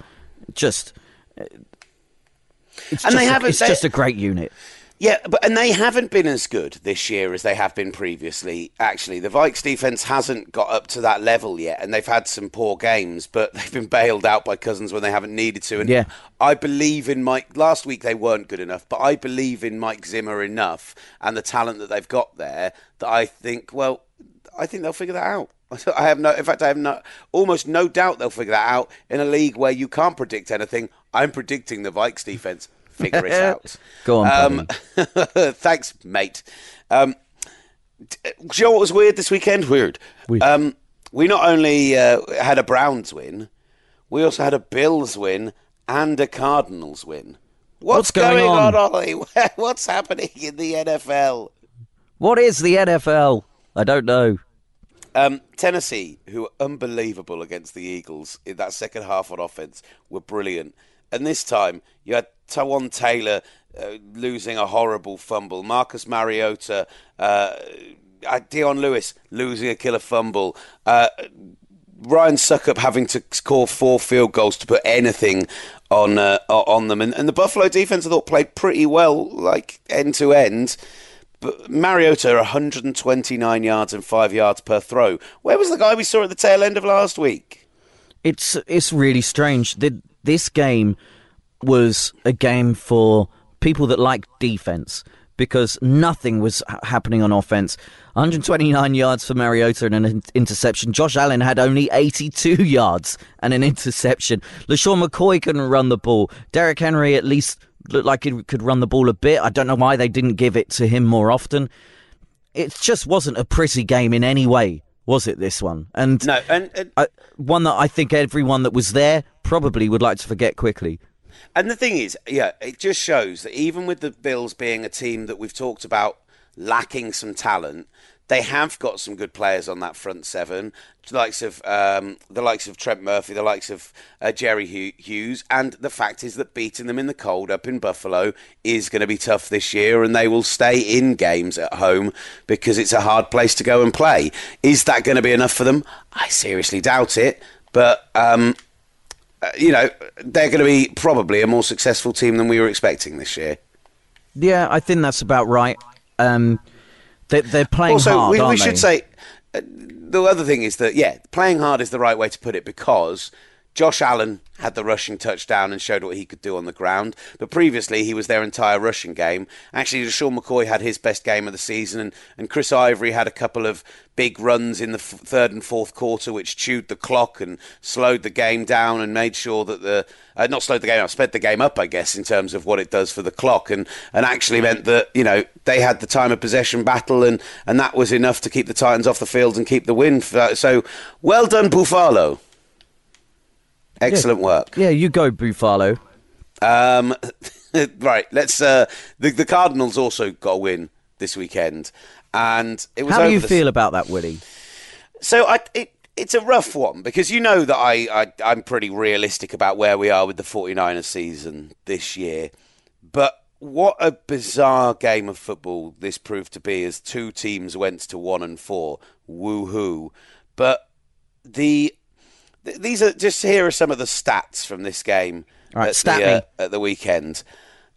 just. It's and just they haven't. It's they- just a great unit. Yeah, but and they haven't been as good this year as they have been previously. Actually, the Vikes defense hasn't got up to that level yet, and they've had some poor games, but they've been bailed out by Cousins when they haven't needed to. And Yeah. I believe in Mike. Last week they weren't good enough, but I believe in Mike Zimmer enough and the talent that they've got there that I think. Well, I think they'll figure that out. I have no. In fact, I have no, almost no doubt they'll figure that out in a league where you can't predict anything. I'm predicting the Vikes defense figure it out. Go on, Um, thanks, mate. Um, do you know what was weird this weekend? Weird. Um, we not only uh, had a Browns win, we also had a Bills win and a Cardinals win. What's, What's going on? Olly? What's happening in the NFL? What is the NFL? I don't know. Um, Tennessee, who were unbelievable against the Eagles in that second half on offense, were brilliant. And this time, you had Taywan Taylor uh, losing a horrible fumble, Marcus Mariota, uh, uh, Dion Lewis losing a killer fumble, uh, Ryan Succop having to score four field goals to put anything on uh, on them, and, and the Buffalo defense I thought played pretty well, like end to end. But Mariota 129 yards and five yards per throw. Where was the guy we saw at the tail end of last week? It's it's really strange. The, this game was a game for people that like defense because nothing was happening on offense. 129 yards for Mariota and an interception. Josh Allen had only 82 yards and an interception. LeSean McCoy couldn't run the ball. Derrick Henry at least looked like he could run the ball a bit. I don't know why they didn't give it to him more often. It just wasn't a pretty game in any way, was it? This one and No, and, and I, one that I think everyone that was there probably would like to forget quickly. And the thing is, yeah, it just shows that even with the Bills being a team that we've talked about lacking some talent, they have got some good players on that front seven. The likes of um, the likes of Trent Murphy, the likes of uh, Jerry Hughes, and the fact is that beating them in the cold up in Buffalo is going to be tough this year, and they will stay in games at home because it's a hard place to go and play. Is that going to be enough for them? I seriously doubt it. But um, you know, they're going to be probably a more successful team than we were expecting this year. Yeah, I think that's about right. Um, they, they're playing also, hard, we, aren't we they? should say uh, the other thing is that yeah, playing hard is the right way to put it because Josh Allen had the rushing touchdown and showed what he could do on the ground. But previously, he was their entire rushing game. Actually, Sean McCoy had his best game of the season, and, and Chris Ivory had a couple of big runs in the f- third and fourth quarter, which chewed the clock and slowed the game down and made sure that the uh, not slowed the game up, sped the game up, I guess, in terms of what it does for the clock, and and actually meant that you know they had the time of possession battle, and and that was enough to keep the Titans off the field and keep the win. For, so well done, Buffalo. Excellent work. Yeah, you go, Buffalo. Um, right, let's. Uh, the the Cardinals also got a win this weekend, and it was. How do you the- feel about that, Willie? So I, it, it's a rough one because you know that I, I I'm pretty realistic about where we are with the 49ers season this year, but what a bizarre game of football this proved to be as two teams went to one and four. Woohoo! But the these are just here are some of the stats from this game Right, at, the, me. uh, at the weekend.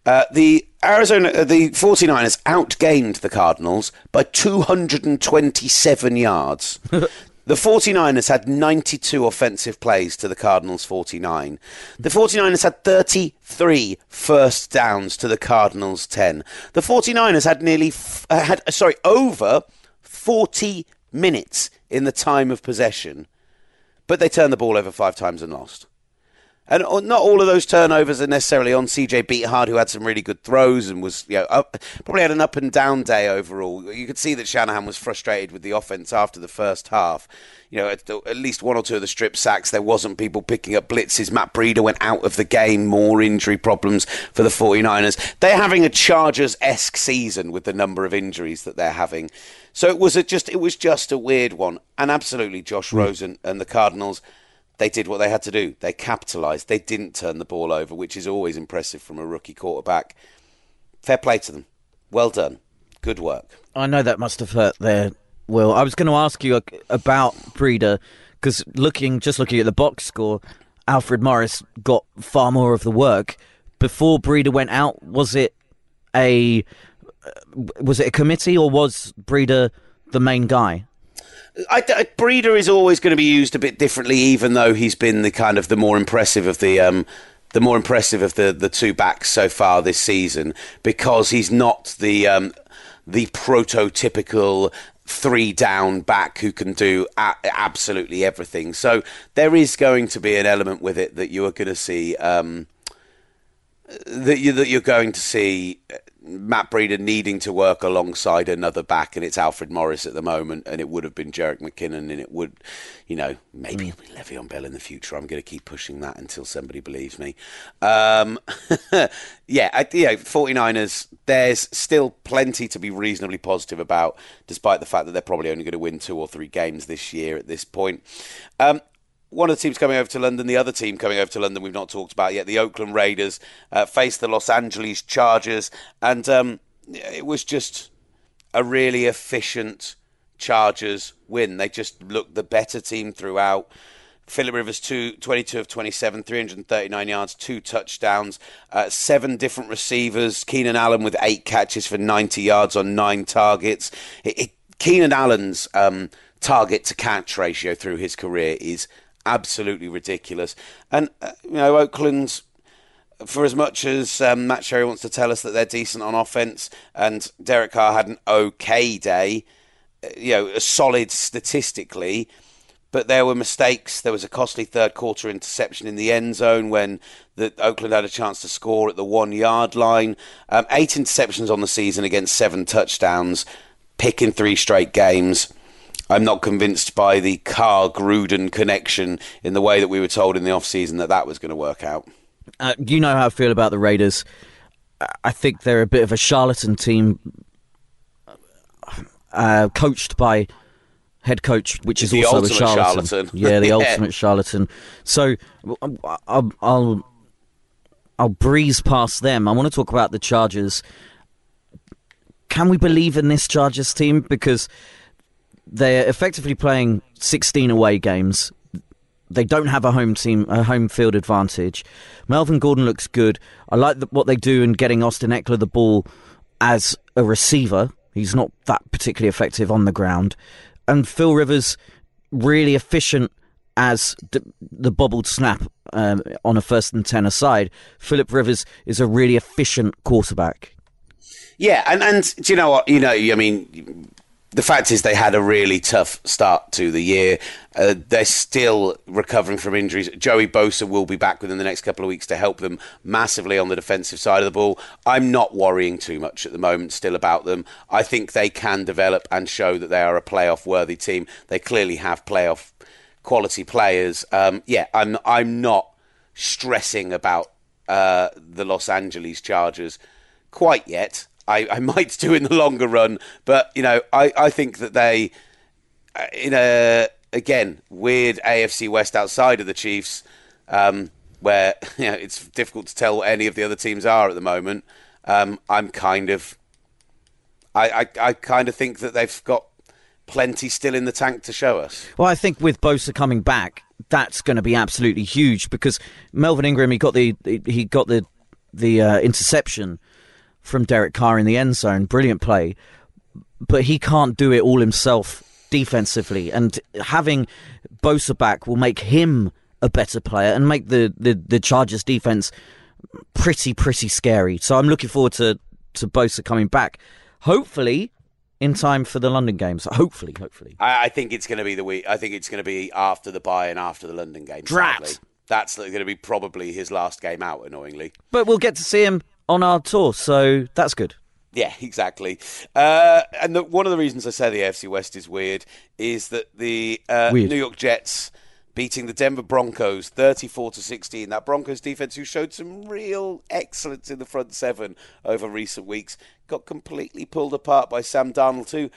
Uh, the Arizona, uh, the 49ers outgained the Cardinals by 227 yards. The 49ers had 92 offensive plays to the Cardinals 49. The 49ers had 33 first downs to the Cardinals 10. The 49ers had nearly f- uh, had uh, sorry, over 40 minutes in the time of possession, but they turned the ball over 5 times and lost. And uh, not all of those turnovers are necessarily on CJ Beathard, who had some really good throws and was, you know, up, probably had an up and down day overall. You could see that Shanahan was frustrated with the offense after the first half. You know, at, at least one or two of the strip sacks, there wasn't people picking up blitzes. Matt Breida went out of the game, more injury problems for the 49ers. They're having a Chargers esque season with the number of injuries that they're having. So it was a just it was just a weird one. And absolutely, Josh hmm. Rosen and the Cardinals they did what they had to do. They capitalised. They didn't turn the ball over, which is always impressive from a rookie quarterback. Fair play to them. Well done. Good work. I know that must have hurt there, will. I was going to ask you about Breida because looking, just looking at the box score, Alfred Morris got far more of the work. Before Breida went out, was it a was it a committee or was Breida the main guy? I, I, Breida is always going to be used a bit differently, even though he's been the kind of the more impressive of the um, the more impressive of the, the two backs so far this season, because he's not the um, the prototypical three down back who can do a- absolutely everything. So there is going to be an element with it that you are going to see. Um, that you that you're going to see Matt Breida needing to work alongside another back, and it's Alfred Morris at the moment, and it would have been Jerick McKinnon, and it would, you know, maybe it'll be Le'Veon Bell in the future. I'm going to keep pushing that until somebody believes me. Um, yeah, I, yeah, 49ers, there's still plenty to be reasonably positive about, despite the fact that they're probably only going to win two or three games this year at this point. Um, one of the teams coming over to London, the other team coming over to London, we've not talked about yet. The Oakland Raiders uh, faced the Los Angeles Chargers, and um, it was just a really efficient Chargers win. They just looked the better team throughout. Philip Rivers, two, 22 of 27, 339 yards, two touchdowns, uh, seven different receivers. Keenan Allen with eight catches for 90 yards on nine targets. It, it, Keenan Allen's um, target to catch ratio through his career is absolutely ridiculous. And, uh, you know, Oakland's, for as much as um, Matt Sherry wants to tell us that they're decent on offense and Derek Carr had an okay day, uh, you know, a solid statistically, but there were mistakes. There was a costly third quarter interception in the end zone when the Oakland had a chance to score at the one yard line. Um, eight interceptions on the season against seven touchdowns, picking three straight games. I'm not convinced by the Carr Gruden connection in the way that we were told in the off season that that was going to work out. Uh, you know how I feel about the Raiders. I think they're a bit of a charlatan team, uh, coached by head coach, which is The also a ultimate charlatan. charlatan. Yeah, the Yeah. ultimate charlatan. So I'll, I'll I'll breeze past them. I want to talk about the Chargers. Can we believe in this Chargers team because they're effectively playing 16 away games? They don't have a home team, a home field advantage. Melvin Gordon looks good. I like the, what they do in getting Austin Ekeler the ball as a receiver. He's not that particularly effective on the ground. And Phil Rivers, really efficient as d- the bobbled snap um, on a first and 10 aside. Philip Rivers is a really efficient quarterback. Yeah, and and do you know what? You know, I mean, the fact is they had a really tough start to the year. Uh, they're still recovering from injuries. Joey Bosa will be back within the next couple of weeks to help them massively on the defensive side of the ball. I'm not worrying too much at the moment still about them. I think they can develop and show that they are a playoff worthy team. They clearly have playoff quality players. Um, yeah, I'm I'm not stressing about uh, the Los Angeles Chargers quite yet. I, I might do in the longer run, but you know, I, I think that they, uh, in a again, weird AFC West outside of the Chiefs, um, where you know, it's difficult to tell what any of the other teams are at the moment. Um, I'm kind of, I, I, I kind of think that they've got plenty still in the tank to show us. Well, I think with Bosa coming back, that's going to be absolutely huge because Melvin Ingram he got the he got the the uh, interception from Derek Carr in the end zone, brilliant play, but he can't do it all himself defensively, and having Bosa back will make him a better player and make the the, the Chargers defense pretty pretty scary. So I'm looking forward to to Bosa coming back. Hopefully, in time for the London games. Hopefully, hopefully. I, I think it's going to be the week. I think it's going to be after the bye and after the London game. Drat. sadly. That's going to be probably his last game out. Annoyingly. But we'll get to see him on our tour, so that's good. Yeah, exactly. Uh, and the, one of the reasons I say the AFC West is weird is that the uh, New York Jets beating the Denver Broncos 34 to 16. That Broncos defense, who showed some real excellence in the front seven over recent weeks, got completely pulled apart by Sam Darnold, who,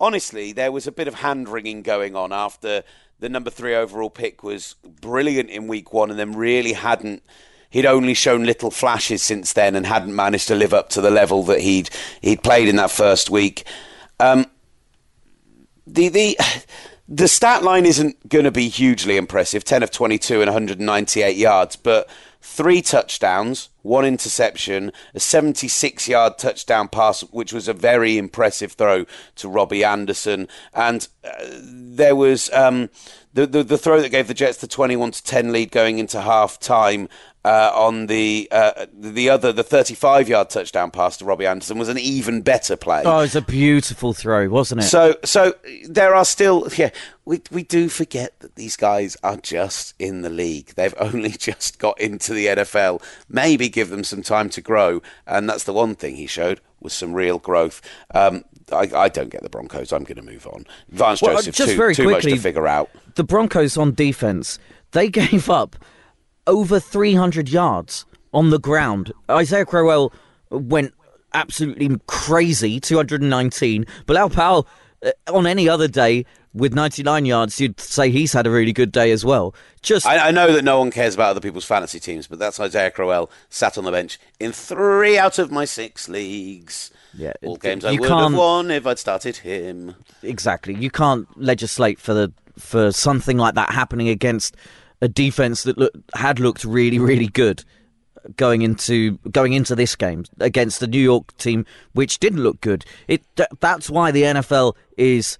honestly, there was a bit of hand wringing going on after the number three overall pick was brilliant in week one and then really hadn't he'd only shown little flashes since then and hadn't managed to live up to the level that he'd he'd played in that first week. Um, the the the stat line isn't going to be hugely impressive 10 of 22 and 198 yards but three touchdowns one interception a 76 yard touchdown pass which was a very impressive throw to robbie anderson and uh, there was um, the, the the throw that gave the jets the 21 to 10 lead going into half time uh, on the uh, the other the 35 yard touchdown pass to Robbie Anderson was an even better play. Oh, it's a beautiful throw, wasn't it? So so there are still yeah we we do forget that these guys are just in the league. They've only just got into the NFL. Maybe give them some time to grow, and that's the one thing he showed was some real growth. Um, I, I don't get the Broncos. I'm going to move on. Vance Well, Joseph just too, very too much quickly- to figure out. the Broncos on defense, they gave up over 300 yards on the ground. Isaiah Crowell went absolutely crazy, 219. Bilal Powell, uh, on any other day with 99 yards, you'd say he's had a really good day as well. Just I, I know that no one cares about other people's fantasy teams, but that's Isaiah Crowell sat on the bench in three out of my six leagues. Yeah, all games I would have won if I'd started him. exactly. You can't legislate for the for something like that happening against a defense that look, had looked really, really good going into going into this game against the New York team, which didn't look good. It that's why the NFL is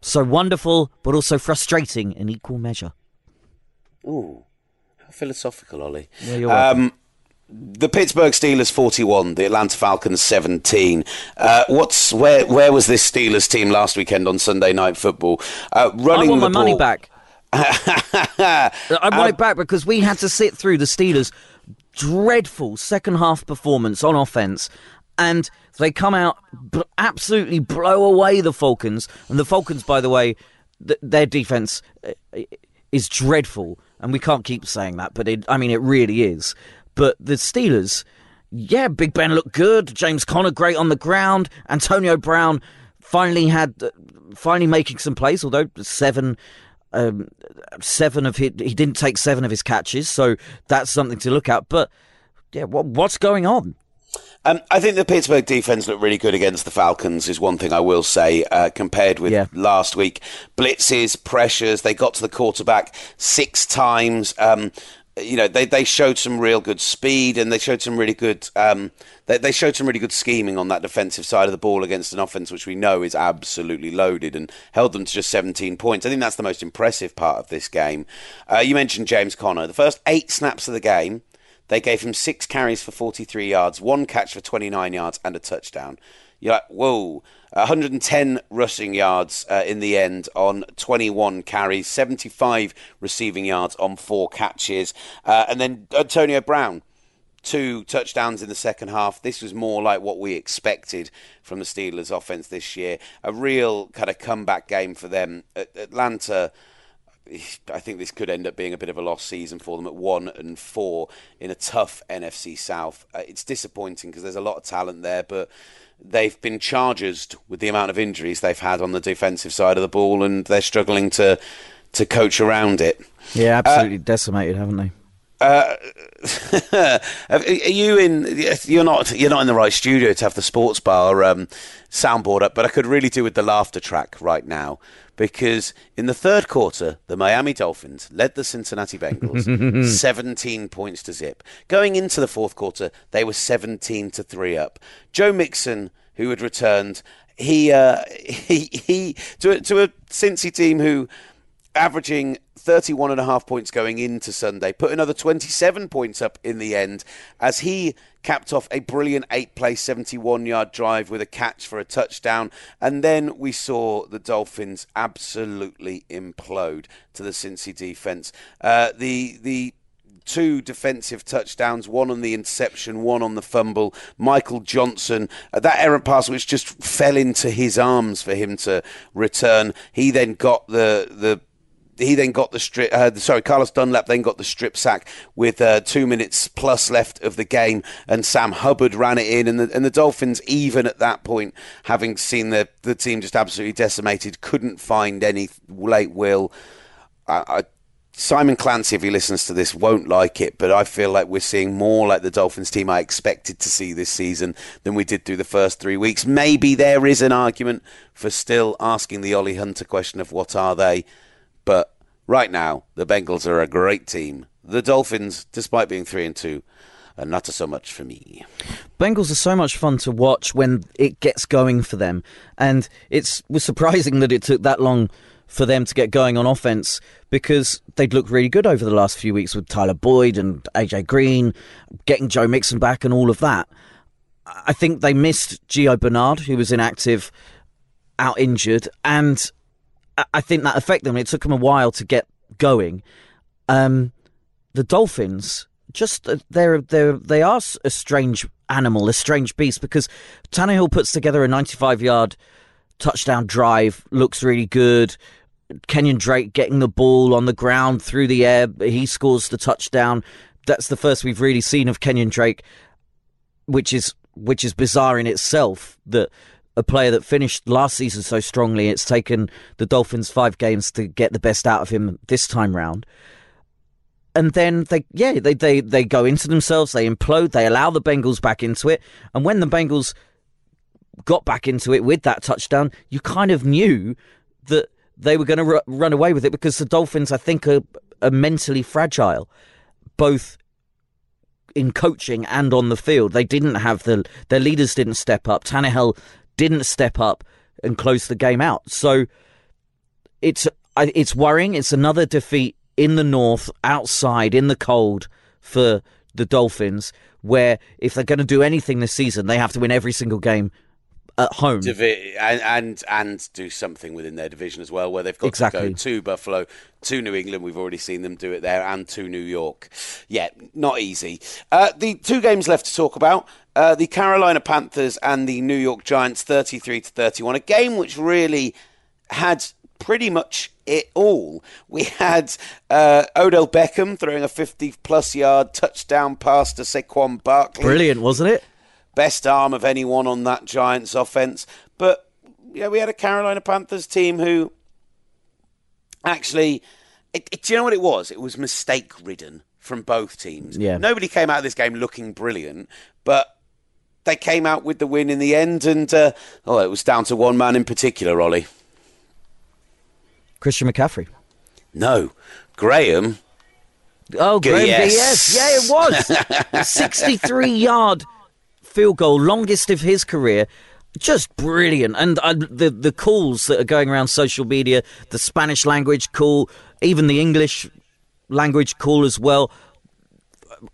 so wonderful, but also frustrating in equal measure. Ooh, how philosophical, Olly. Yeah. Um, the Pittsburgh Steelers 41, the Atlanta Falcons 17. Uh, what's where? Where was this Steelers team last weekend on Sunday Night Football? Uh, I running want my the money back. I want it back because we had to sit through the Steelers' dreadful second half performance on offense, and they come out b- absolutely blow away the Falcons. And the Falcons, by the way, th- their defense uh, is dreadful, and we can't keep saying that, but it, I mean it really is. But the Steelers, yeah, Big Ben looked good. James Conner great on the ground. Antonio Brown finally had uh, finally making some plays, although seven um, seven of his, he didn't take seven of his catches, so that's something to look at. But yeah, what, what's going on? Um, I think the Pittsburgh defense looked really good against the Falcons. Is one thing I will say uh, compared with Yeah. last week. Blitzes, pressures. They got to the quarterback six times. Um, you know, they, they showed some real good speed and they showed some really good um, they, they showed some really good scheming on that defensive side of the ball against an offense which we know is absolutely loaded and held them to just 17 points. I think that's the most impressive part of this game. Uh, you mentioned James Conner. The first eight snaps of the game, they gave him six carries for 43 yards, one catch for 29 yards, and a touchdown. You're like, whoa. 110 rushing yards uh, in the end on 21 carries, 75 receiving yards on four catches. Uh, and then Antonio Brown, two touchdowns in the second half. This was more like what we expected from the Steelers' offense this year. A real kind of comeback game for them. At- Atlanta. I think this could end up being a bit of a lost season for them at one and four in a tough NFC South. Uh, it's disappointing because there's a lot of talent there, but they've been charged with the amount of injuries they've had on the defensive side of the ball, and they're struggling to to coach around it. Yeah, uh, absolutely decimated, haven't they? Uh, are you in? You're not. You're not in the right studio to have the sports bar um, soundboard up, but I could really do with the laughter track right now because in the third quarter, the Miami Dolphins led the Cincinnati Bengals 17 points to zip. Going into the fourth quarter, they were 17 to three up. Joe Mixon, who had returned, he uh, he he to a, to a Cincy team who averaging 31 and a half points going into Sunday, put another 27 points up in the end as he capped off a brilliant eight play, 71 yard drive with a catch for a touchdown. And then we saw the Dolphins absolutely implode to the Cincy defense. Uh, the, the, two defensive touchdowns, one on the interception, one on the fumble. Michael Johnson, uh, that errant pass which just fell into his arms for him to return. He then got the the he then got the strip. Uh, sorry, Carlos Dunlap then got the strip sack with uh, two minutes plus left of the game, and Sam Hubbard ran it in, and the, and the Dolphins, even at that point, having seen the the team just absolutely decimated, couldn't find any late will. I, I, Simon Clancy, if he listens to this, won't like it, but I feel like we're seeing more like the Dolphins team I expected to see this season than we did through the first three weeks. Maybe there is an argument for still asking the Olly Hunter question of what are they. Right now, the Bengals are a great team. The Dolphins, despite being three and two, are not so much for me. Bengals are so much fun to watch when it gets going for them, and it was surprising that it took that long for them to get going on offense because they'd looked really good over the last few weeks with Tyler Boyd and AJ Green, getting Joe Mixon back and all of that. I think they missed Gio Bernard, who was inactive, out injured, and I think that affected them. It took them a while to get going. Um, the Dolphins just uh, they're they're they are a strange animal, a strange beast because Tannehill puts together a 95 yard touchdown drive, looks really good. Kenyon Drake getting the ball on the ground through the air, he scores the touchdown. That's the first we've really seen of Kenyon Drake, which is which is bizarre in itself that a player that finished last season so strongly. It's taken the Dolphins five games to get the best out of him this time round. And then they, yeah, they, they, they go into themselves, they implode, they allow the Bengals back into it. And when the Bengals got back into it with that touchdown, you kind of knew that they were going to r- run away with it because the Dolphins, I think, are, are mentally fragile, both in coaching and on the field. They didn't have the their leaders didn't step up. Tannehill didn't step up and close the game out. So it's it's worrying. It's another defeat in the north, outside in the cold for the Dolphins. Where if they're going to do anything this season, they have to win every single game at home Divi- and, and and do something within their division as well, where they've got Exactly. to go to Buffalo, to New England. We've already seen them do it there, and to New York. Yeah, not easy. Uh, the two games left to talk about: uh, the Carolina Panthers and the New York Giants, thirty-three to thirty-one. A game which really had pretty much it all. We had uh, Odell Beckham throwing a fifty-plus yard touchdown pass to Saquon Barkley brilliant, wasn't it? Best arm of anyone on that Giants offense. But yeah, we had a Carolina Panthers team who actually, it, it, do you know what it was? It was mistake ridden from both teams. Yeah. Nobody came out of this game looking brilliant, but they came out with the win in the end. And uh, oh, it was down to one man in particular, Olly. Christian McCaffrey. No, Graham. Oh, Graham yes. Yeah, it was. 63 yard field goal, longest of his career. Just brilliant. And uh, the, the calls that are going around social media, the Spanish language call, even the English language call as well,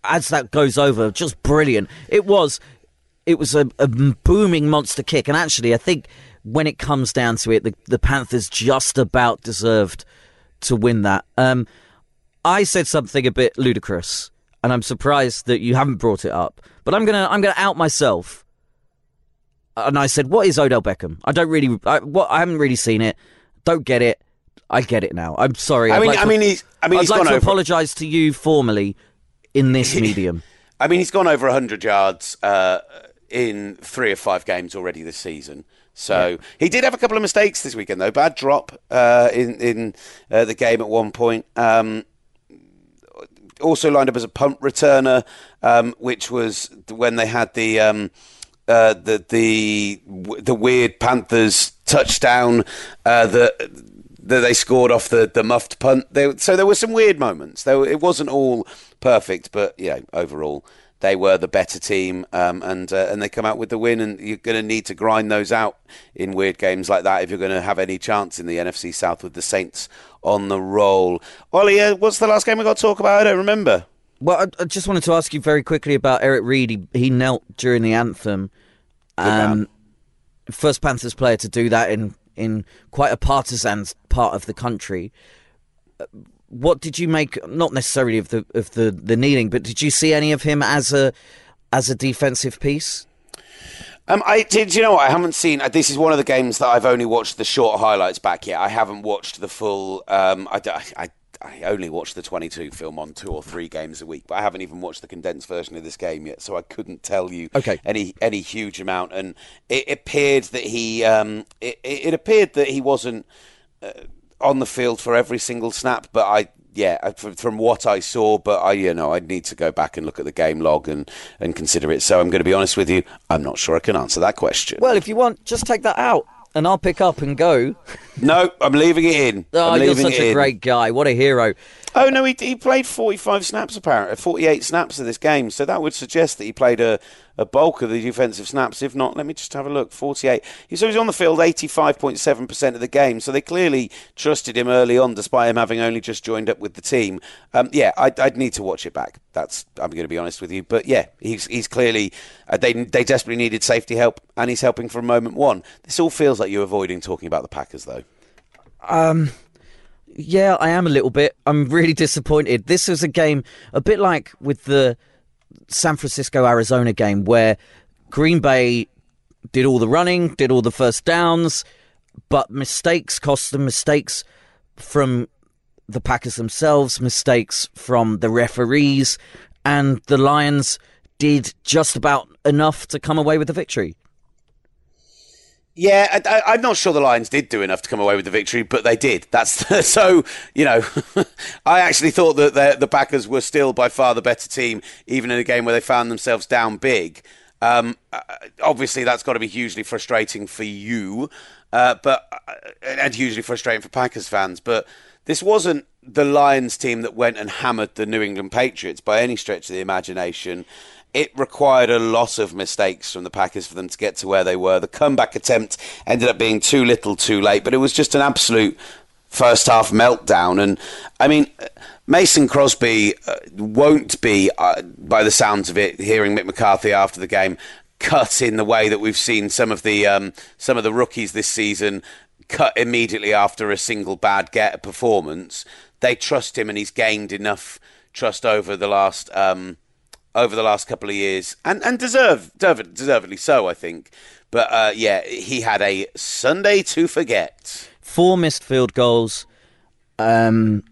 as that goes over, just brilliant. It was. It was a, a booming monster kick. And actually, I think when it comes down to it, the, the Panthers just about deserved to win that. Um, I said something a bit ludicrous, and I'm surprised that you haven't brought it up. But I'm gonna I'm gonna out myself. And I said, "What is Odell Beckham? I don't really, I, what I haven't really seen it. Don't get it. I get it now. I'm sorry. I I'd mean, like I to- mean, he's. I mean, I'd he's like gone to over. apologise to you formally in this medium. I mean, he's gone over 100 yards uh, in three or five games already this season. So he did have a couple of mistakes this weekend, though. Bad drop uh, in in uh, the game at one point. Um, also lined up as a punt returner, um, which was when they had the um, uh, the the the weird Panthers touchdown uh, that that they scored off the, the muffed punt. They, so there were some weird moments. There, it wasn't all perfect, but yeah, overall they were the better team, um, and uh, and they come out with the win. And you're going to need to grind those out in weird games like that if you're going to have any chance in the NFC South with the Saints on the roll. Olly, uh, what's the last game we got to talk about? I don't remember. Well, I, I just wanted to ask you very quickly about Eric Reid. He, he knelt during the anthem. Um, first Panthers player to do that in in quite a partisan part of the country. Uh, What did you make? Not necessarily of the of the the kneeling, but did you see any of him as a as a defensive piece? Um, I did. You know what? I haven't seen. uh, This is one of the games that I've only watched the short highlights back yet. I haven't watched the full. Um, I, I- I only watch the 22 film on two or three games a week, but I haven't even watched the condensed version of this game yet, so I couldn't tell you Okay. any any huge amount. And it appeared that he um, it, it appeared that he wasn't uh, on the field for every single snap, but I. Yeah, uh, from, from what I saw, but I, you know, I'd need to go back and look at the game log and, and consider it. So I'm going to be honest with you, I'm not sure I can answer that question. Well, if you want, just take that out, and I'll pick up and go. No, I'm leaving it in. Oh, I'm you're such a in. great guy! What a hero! Oh no, he, he played 45 snaps apparently, 48 snaps of this game. So that would suggest that he played a, a bulk of the defensive snaps. If not, let me just have a look. 48. He- So he's on the field 85.7% of the game. So they clearly trusted him early on, despite him having only just joined up with the team. Um, yeah, I'd, I'd need to watch it back. That's I'm going to be honest with you. But yeah, he's he's clearly uh, they they desperately needed safety help, and he's helping from moment one. This all feels like you're avoiding talking about the Packers, though. Um, yeah, I am a little bit. I'm really disappointed. This was a game a bit like with the San Francisco Arizona game where Green Bay did all the running, did all the first downs, but mistakes cost them mistakes from the Packers themselves, mistakes from the referees, and the Lions did just about enough to come away with the victory. Yeah, I, I'm not sure the Lions did do enough to come away with the victory, but they did. That's so. You know, I actually thought that the, the Packers were still by far the better team, even in a game where they found themselves down big. Um, uh, obviously, that's got to be hugely frustrating for you, uh, but uh, and hugely frustrating for Packers fans. But this wasn't the Lions team that went and hammered the New England Patriots by any stretch of the imagination. It required a lot of mistakes from the Packers for them to get to where they were. The comeback attempt ended up being too little, too late, but it was just an absolute first half meltdown. And I mean, Mason Crosby uh, won't be, uh, by the sounds of it, hearing Mick McCarthy after the game, cut in the way that we've seen some of the um, some of the rookies this season cut immediately after a single bad get performance. They trust him, and he's gained enough trust over the last. Um, over the last couple of years, and and deserve, deserve deservedly so, I think. But uh, yeah, he had a Sunday to forget. four missed field goals. Um,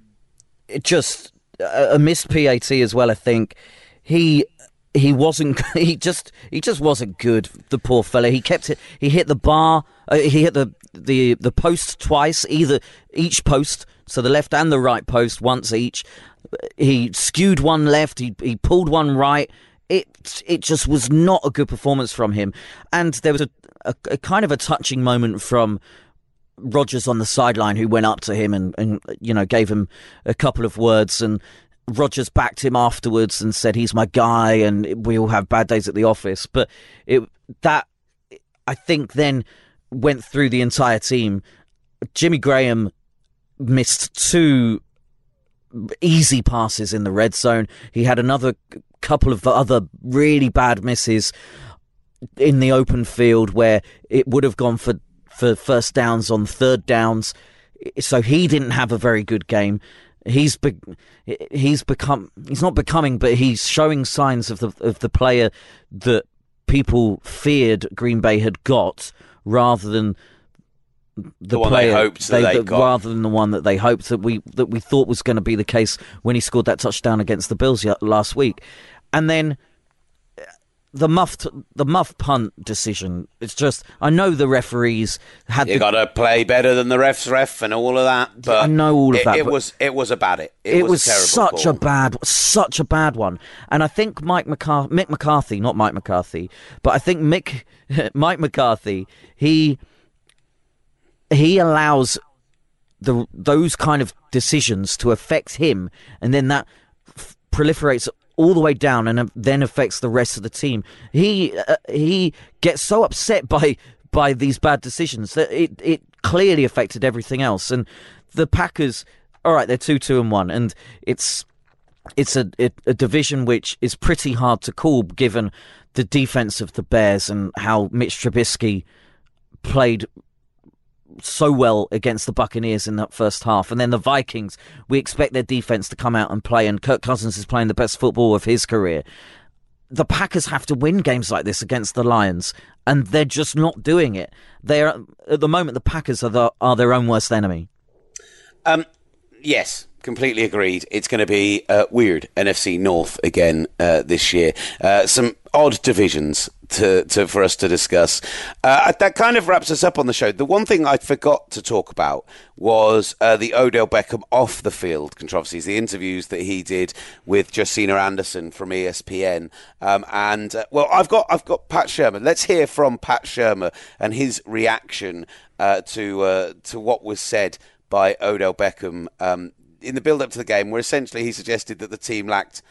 it just a, a missed PAT as well. I think he he wasn't. He just he just wasn't good. The poor fella. He kept it. He hit the bar. Uh, he hit the the the post twice. Either each post, so the left and the right post once each. He skewed one left. He he pulled one right. It it just was not a good performance from him. And there was a, a, a kind of a touching moment from Rodgers on the sideline who went up to him and, and you know gave him a couple of words and Rodgers backed him afterwards and said he's my guy and we all have bad days at the office but it that I think then went through the entire team Jimmy Graham missed two easy passes in the red zone he had another couple of other really bad misses in the open field where it would have gone for for first downs on third downs. So he didn't have a very good game. He's be- he's become he's not becoming, but he's showing signs of the of the player that people feared Green Bay had got, rather than the, The one they player hoped that they got. rather than the one that they hoped that we that we thought was going to be the case when he scored that touchdown against the Bills last week, and then the muff the muff punt decision. It's just I know the referees had You the, got to play better than the refs ref and all of that. But I know all of it, that, It was it was about it. It, it was, was a terrible such call. a bad such a bad one and i think mike McCar- mick mccarthy not mike mccarthy but i think mick mike mccarthy he he allows the those kind of decisions to affect him and then that f- proliferates all the way down and then affects the rest of the team. He uh, he gets so upset by by these bad decisions that it it clearly affected everything else. And the packers all right they're 2 2 and 1 and it's it's a, it, a division which is pretty hard to call given the defense of the Bears and how Mitch Trubisky played so well against the Buccaneers in that first half. And then the Vikings, we expect their defense to come out and play, and Kirk Cousins is playing the best football of his career. The Packers have to win games like this against the Lions, and they're just not doing it. They're at the moment the Packers are the, are their own worst enemy. Um, yes, completely agreed. It's going to be uh, weird NFC North again uh, this year. Uh, some odd divisions to, to for us to discuss. Uh, that kind of wraps us up on the show. The one thing I forgot to talk about was uh, the Odell Beckham off the field controversies, the interviews that he did with Josina Anderson from ESPN. Um, and uh, well, I've got I've got Pat Shurmur. Let's hear from Pat Shurmur and his reaction uh, to uh, to what was said by Odell Beckham um, in the build up to the game, where essentially he suggested that the team lacked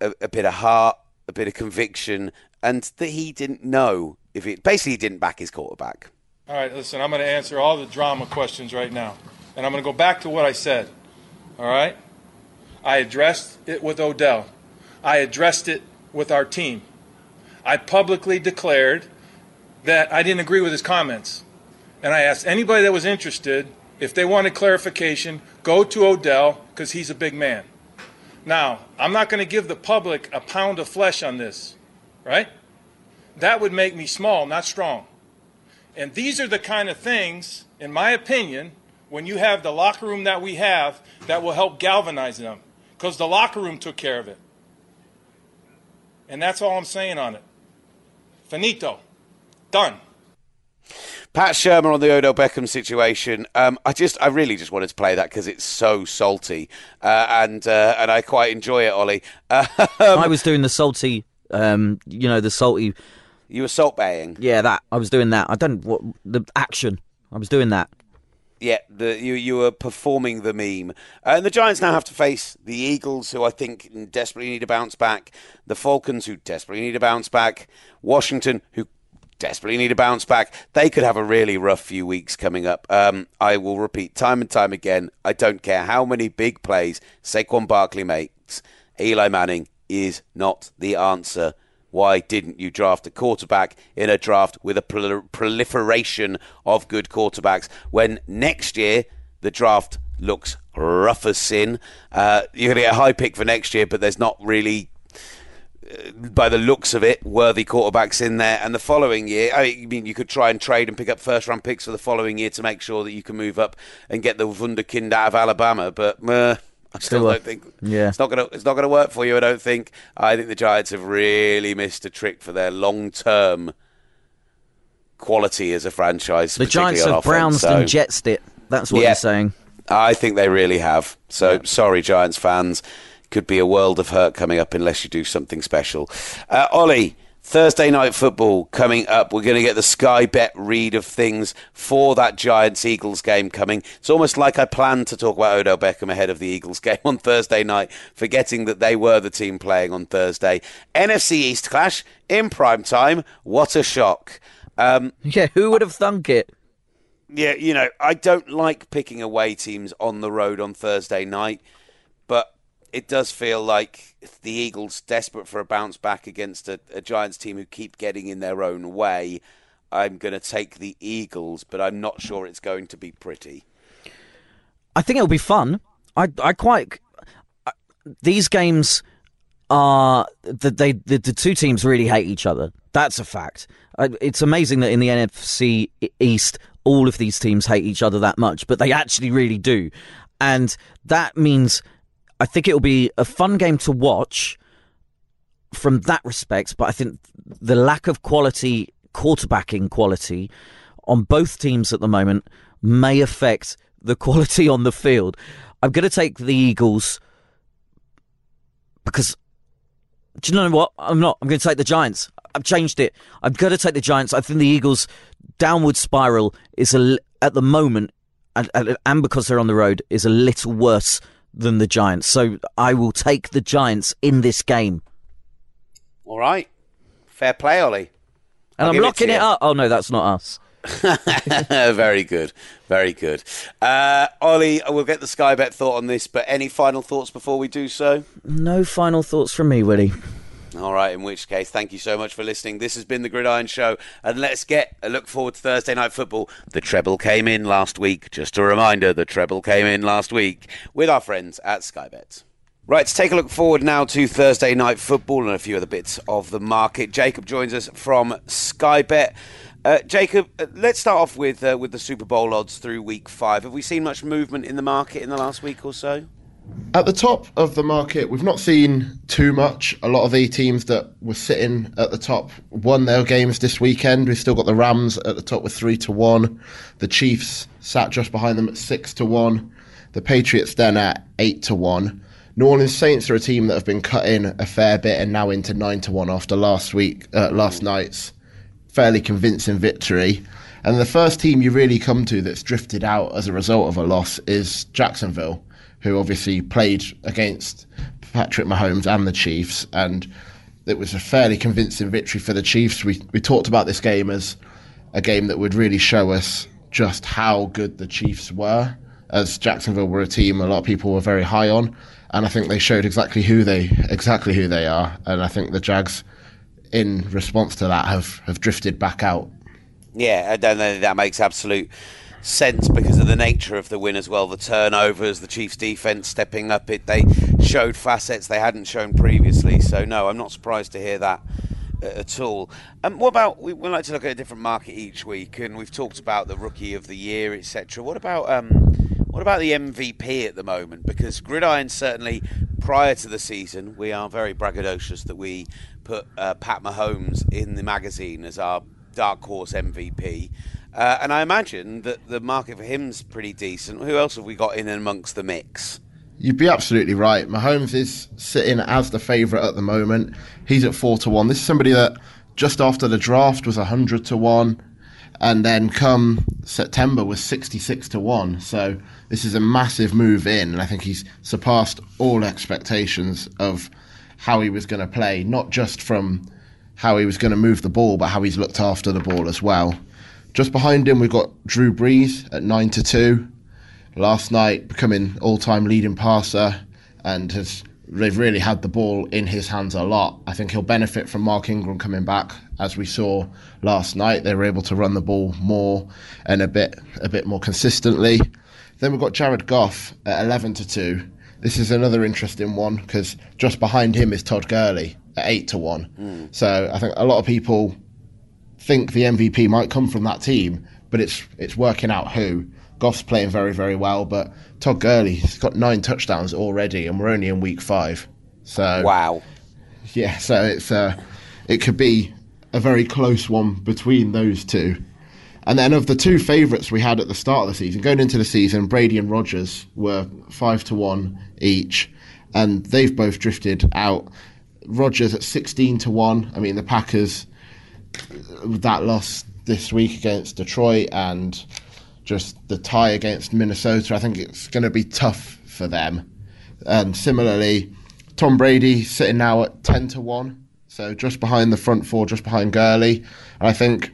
a, a bit of heart, a bit of conviction, and that he didn't know if it basically he didn't back his quarterback. All right, listen, I'm going to answer all the drama questions right now. And I'm going to go back to what I said. All right? I addressed it with Odell. I addressed it with our team. I publicly declared that I didn't agree with his comments. And I asked anybody that was interested if they wanted clarification, go to Odell because he's a big man. Now, I'm not going to give the public a pound of flesh on this, right? That would make me small, not strong. And these are the kind of things, in my opinion, when you have the locker room that we have, that will help galvanize them. Because the locker room took care of it. And that's all I'm saying on it. Finito. Done. Pat Shurmur on the Odell Beckham situation. Um, I just, I really just wanted to play that because it's so salty, uh, and uh, and I quite enjoy it, Olly. Uh, I was doing the salty, um, you know, the salty you were salt baying. Yeah, that I was doing that. I don't what the action. I was doing that. Yeah, the, you you were performing the meme, uh, and the Giants now have to face the Eagles, who I think desperately need a bounce back. The Falcons, who desperately need a bounce back. Washington, who desperately need a bounce back. They could have a really rough few weeks coming up. Um, I will repeat time and time again. I don't care how many big plays Saquon Barkley makes. Eli Manning is not the answer. Why didn't you draft a quarterback in a draft with a prol- proliferation of good quarterbacks when next year the draft looks rough as sin? Uh, you're going to get a high pick for next year, but there's not really by the looks of it, worthy quarterbacks in there. And the following year, I mean, you could try and trade and pick up first round picks for the following year to make sure that you can move up and get the wunderkind out of Alabama. But uh, I still Still don't think yeah. it's not gonna it's not gonna work for you. I don't think. I think the Giants have really missed a trick for their long term quality as a franchise. The Giants have. Browns So- and Jetsed it. That's what Yeah. you're saying. I think they really have. So sorry, Giants fans. Could be a world of hurt coming up unless you do something special. Uh, Olly, Thursday night football coming up. We're going to get the Sky Bet read of things for that Giants Eagles game coming. It's almost like I planned to talk about Odell Beckham ahead of the Eagles game on Thursday night, forgetting that they were the team playing on Thursday. NFC East clash in prime time. What a shock. Um, Yeah, who would have thunk it? yeah, you know, I don't like picking away teams on the road on Thursday night, it does feel like the Eagles, desperate for a bounce back against a, a Giants team who keep getting in their own way, I'm going to take the Eagles, but I'm not sure it's going to be pretty. I think it'll be fun. I I quite I, these games are that they the, the two teams really hate each other. That's a fact. It's amazing that in the NFC East all of these teams hate each other that much, but they actually really do, and that means I think it'll be a fun game to watch from that respect, but I think the lack of quality, quarterbacking quality, on both teams at the moment may affect the quality on the field. I'm going to take the Eagles because do you know what? I'm not. I'm going to take the Giants. I've changed it. I'm going to take the Giants. I think the Eagles' downward spiral is a, at the moment, and, and because they're on the road, is a little worse than the Giants. So I will take the Giants in this game. All right. Fair play, Olly. And I'll I'm locking it, it up. Oh no, that's not us. very good, very good. Uh, Olly, we'll get the Sky Bet thought on this, but any final thoughts before we do so? No final thoughts from me, Willie. All right, in which case, thank you so much for listening. This has been the Gridiron Show, and let's get a look forward to Thursday Night Football. The treble came in last week. Just a reminder, the treble came in last week with our friends at Sky Bet. Right, let's take a look forward now to Thursday Night Football and a few other bits of the market. Jacob joins us from Sky Bet. Uh, Jacob, uh, let's start off with uh, with the Super Bowl odds through Week Five. Have we seen much movement in the market in the last week or so? At the top of the market, we've not seen too much. A lot of the teams that were sitting at the top won their games this weekend. We've still got the Rams at the top with three to one. The Chiefs sat just behind them at six to one. The Patriots then at eight to one. New Orleans Saints are a team that have been cut in a fair bit and now into nine to one after last week, uh, last night's fairly convincing victory. And the first team you really come to that's drifted out as a result of a loss is Jacksonville, who obviously played against Patrick Mahomes and the Chiefs. And it was a fairly convincing victory for the Chiefs. We, we talked about this game as a game that would really show us just how good the Chiefs were, as Jacksonville were a team a lot of people were very high on. And I think they showed exactly who they exactly who they are. And I think the Jags in response to that have, have drifted back out. Yeah, that makes absolute sense because of the nature of the win as well. The turnovers, the Chiefs' defense stepping up, it they showed facets they hadn't shown previously. So no, I'm not surprised to hear that uh, at all. Um, what about we, we like to look at a different market each week, and we've talked about the rookie of the year, etc. What about um, what about the MVP at the moment? Because Gridiron certainly prior to the season, we are very braggadocious that we put uh, Pat Mahomes in the magazine as our dark horse MVP. Uh, and I imagine that the market for him's pretty decent. Who else have we got in amongst the mix? You'd be absolutely right. Mahomes is sitting as the favourite at the moment. He's at four to one. This is somebody that just after the draft was hundred to one, and then come September was sixty six to one. So this is a massive move in, and I think he's surpassed all expectations of how he was going to play, not just from how he was going to move the ball, but how he's looked after the ball as well. Just behind him, we've got Drew Brees at nine to two. Last night, becoming all-time leading passer, and has they've really had the ball in his hands a lot. I think he'll benefit from Mark Ingram coming back, as we saw last night. They were able to run the ball more and a bit a bit more consistently. Then we've got Jared Goff at eleven to two. This is another interesting one because just behind him is Todd Gurley at eight to one. Mm. So I think a lot of people think the MVP might come from that team, but it's it's working out who. Goff's playing very very well, but Todd Gurley's got nine touchdowns already, and we're only in week five. So wow, yeah. So it's uh, it could be a very close one between those two. And then of the two favourites we had at the start of the season, going into the season, Brady and Rodgers were five to one each, and they've both drifted out. Rodgers at sixteen to one. I mean, the Packers that loss this week against Detroit and just the tie against Minnesota. I think it's going to be tough for them. And similarly, Tom Brady sitting now at ten to one, so just behind the front four, just behind Gurley. And I think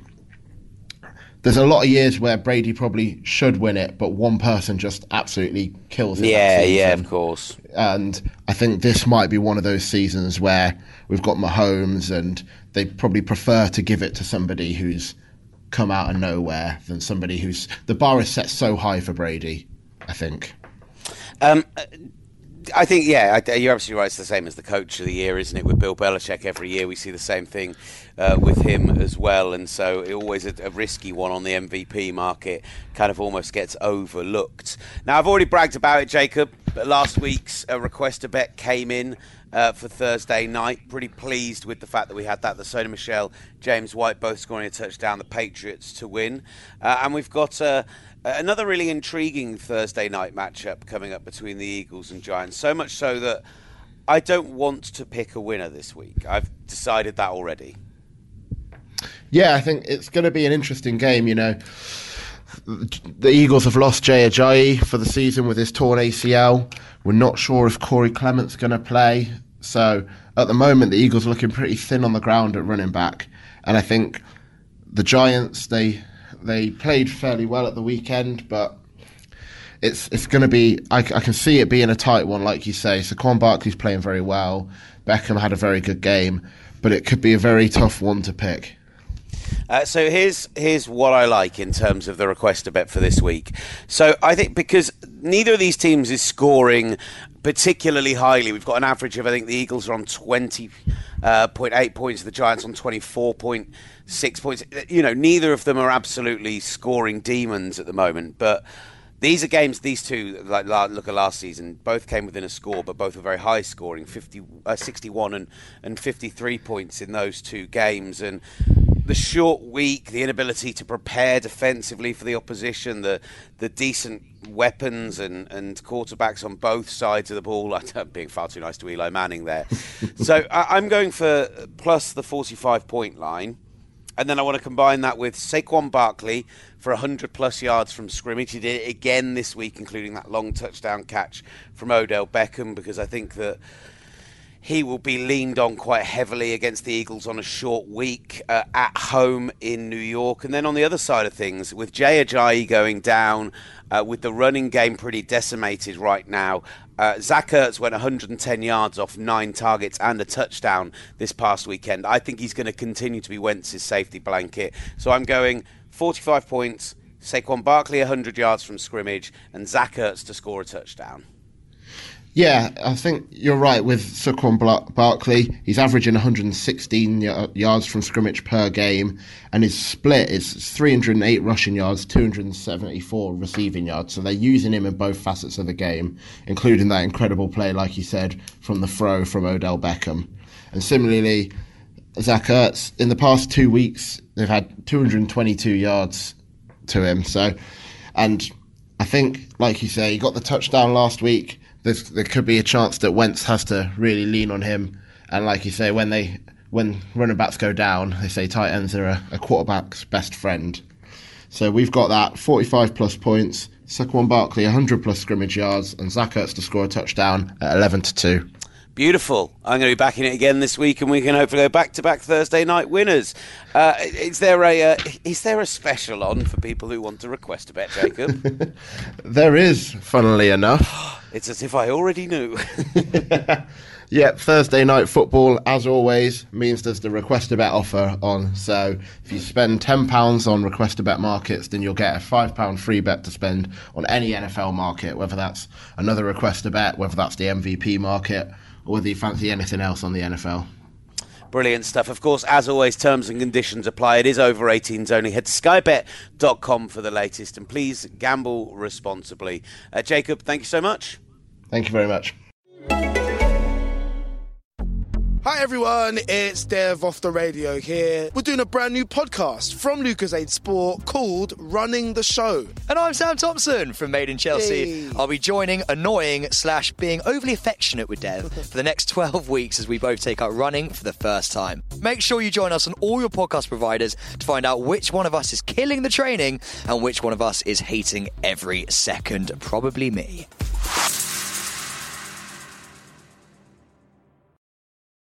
there's a lot of years where Brady probably should win it, but one person just absolutely kills it. Yeah, yeah, of course. And I think this might be one of those seasons where we've got Mahomes, and they probably prefer to give it to somebody who's come out of nowhere than somebody who's the bar is set so high for Brady. I think. Um, I think, yeah, you're absolutely right. It's the same as the coach of the year, isn't it? With Bill Belichick, every year we see the same thing uh, with him as well. And so it always a, a, risky one on the MVP market kind of almost gets overlooked. Now, I've already bragged about it, Jacob. but last week's uh, request to bet came in uh, for Thursday night. Pretty pleased with the fact that we had that. The Sony Michel, James White both scoring a touchdown, the Patriots to win. Uh, and we've got uh, another really intriguing Thursday night matchup coming up between the Eagles and Giants. So much so that I don't want to pick a winner this week. I've decided that already. Yeah, I think it's going to be an interesting game. You know, the Eagles have lost Jay Ajayi for the season with his torn ACL. We're not sure if Corey Clement's going to play. So at the moment, the Eagles are looking pretty thin on the ground at running back. And I think the Giants they they played fairly well at the weekend, but it's it's going to be. I, I, can see it being a tight one, like you say. Saquon Barkley's playing very well. Beckham had a very good game, but it could be a very tough one to pick. Uh, so here's here's what I like in terms of the request to bet for this week. So I think because neither of these teams is scoring particularly highly. We've got an average of I think the Eagles are on twenty uh, point eight points, the Giants on twenty four point six points. You know, neither of them are absolutely scoring demons at the moment, but. These are games. These two, like look at last season, both came within a score, but both were very high scoring, 50, uh, 61 and and 53 points in those two games. And the short week, the inability to prepare defensively for the opposition, the the decent weapons and, and quarterbacks on both sides of the ball. I'm being far too nice to Eli Manning there. so I, am going for plus the 45 point line. And then I want to combine that with Saquon Barkley for 100 plus yards from scrimmage. He did it again this week, including that long touchdown catch from Odell Beckham, because I think that he will be leaned on quite heavily against the Eagles on a short week uh, at home in New York. And then on the other side of things, with Jay Ajayi going down, uh, with the running game pretty decimated right now, uh, Zach Ertz went 110 yards off nine targets and a touchdown this past weekend. I think he's going to continue to be Wentz's safety blanket. So I'm going 45 points, Saquon Barkley 100 yards from scrimmage, and Zach Ertz to score a touchdown. Yeah, I think you're right with Saquon Barkley. He's averaging 116 y- yards from scrimmage per game, and his split is 308 rushing yards, 274 receiving yards. So they're using him in both facets of the game, including that incredible play, like you said, from the throw from Odell Beckham. And similarly, Zach Ertz, in the past two weeks, they've had 222 yards to him. So, and I think, like you say, he got the touchdown last week there could be a chance that Wentz has to really lean on him. And like you say, when they when running backs go down, they say tight ends are a, a quarterback's best friend. So we've got that 45 plus points, Saquon Barkley 100 plus scrimmage yards, and Zach Ertz to score a touchdown at 11 to 2. Beautiful. I'm going to be back in it again this week, and we can hopefully go back to back Thursday night winners. Uh, is there a uh, is there a special on for people who want to request a bet, Jacob? there is, funnily enough. it's as if I already knew. yeah, Thursday night football, as always, means there's the request a bet offer on. So if you spend ten pounds on request a bet markets, then you'll get a five pound free bet to spend on any NFL market, whether that's another request a bet, whether that's the MVP market or whether you fancy anything else on the NFL. Brilliant stuff. Of course, as always, terms and conditions apply. It is over 18s only. Head to skybet.com for the latest and please gamble responsibly. Uh, Jacob, thank you so much. Thank you very much. Hi everyone, it's Dev off the radio here. We're doing a brand new podcast from Lucozade Sport called Running the Show. And I'm Sam Thompson from Made in Chelsea. Hey. I'll be joining annoying slash being overly affectionate with Dev for the next 12 weeks as we both take up running for the first time. Make sure you join us on all your podcast providers to find out which one of us is killing the training and which one of us is hating every second, probably me.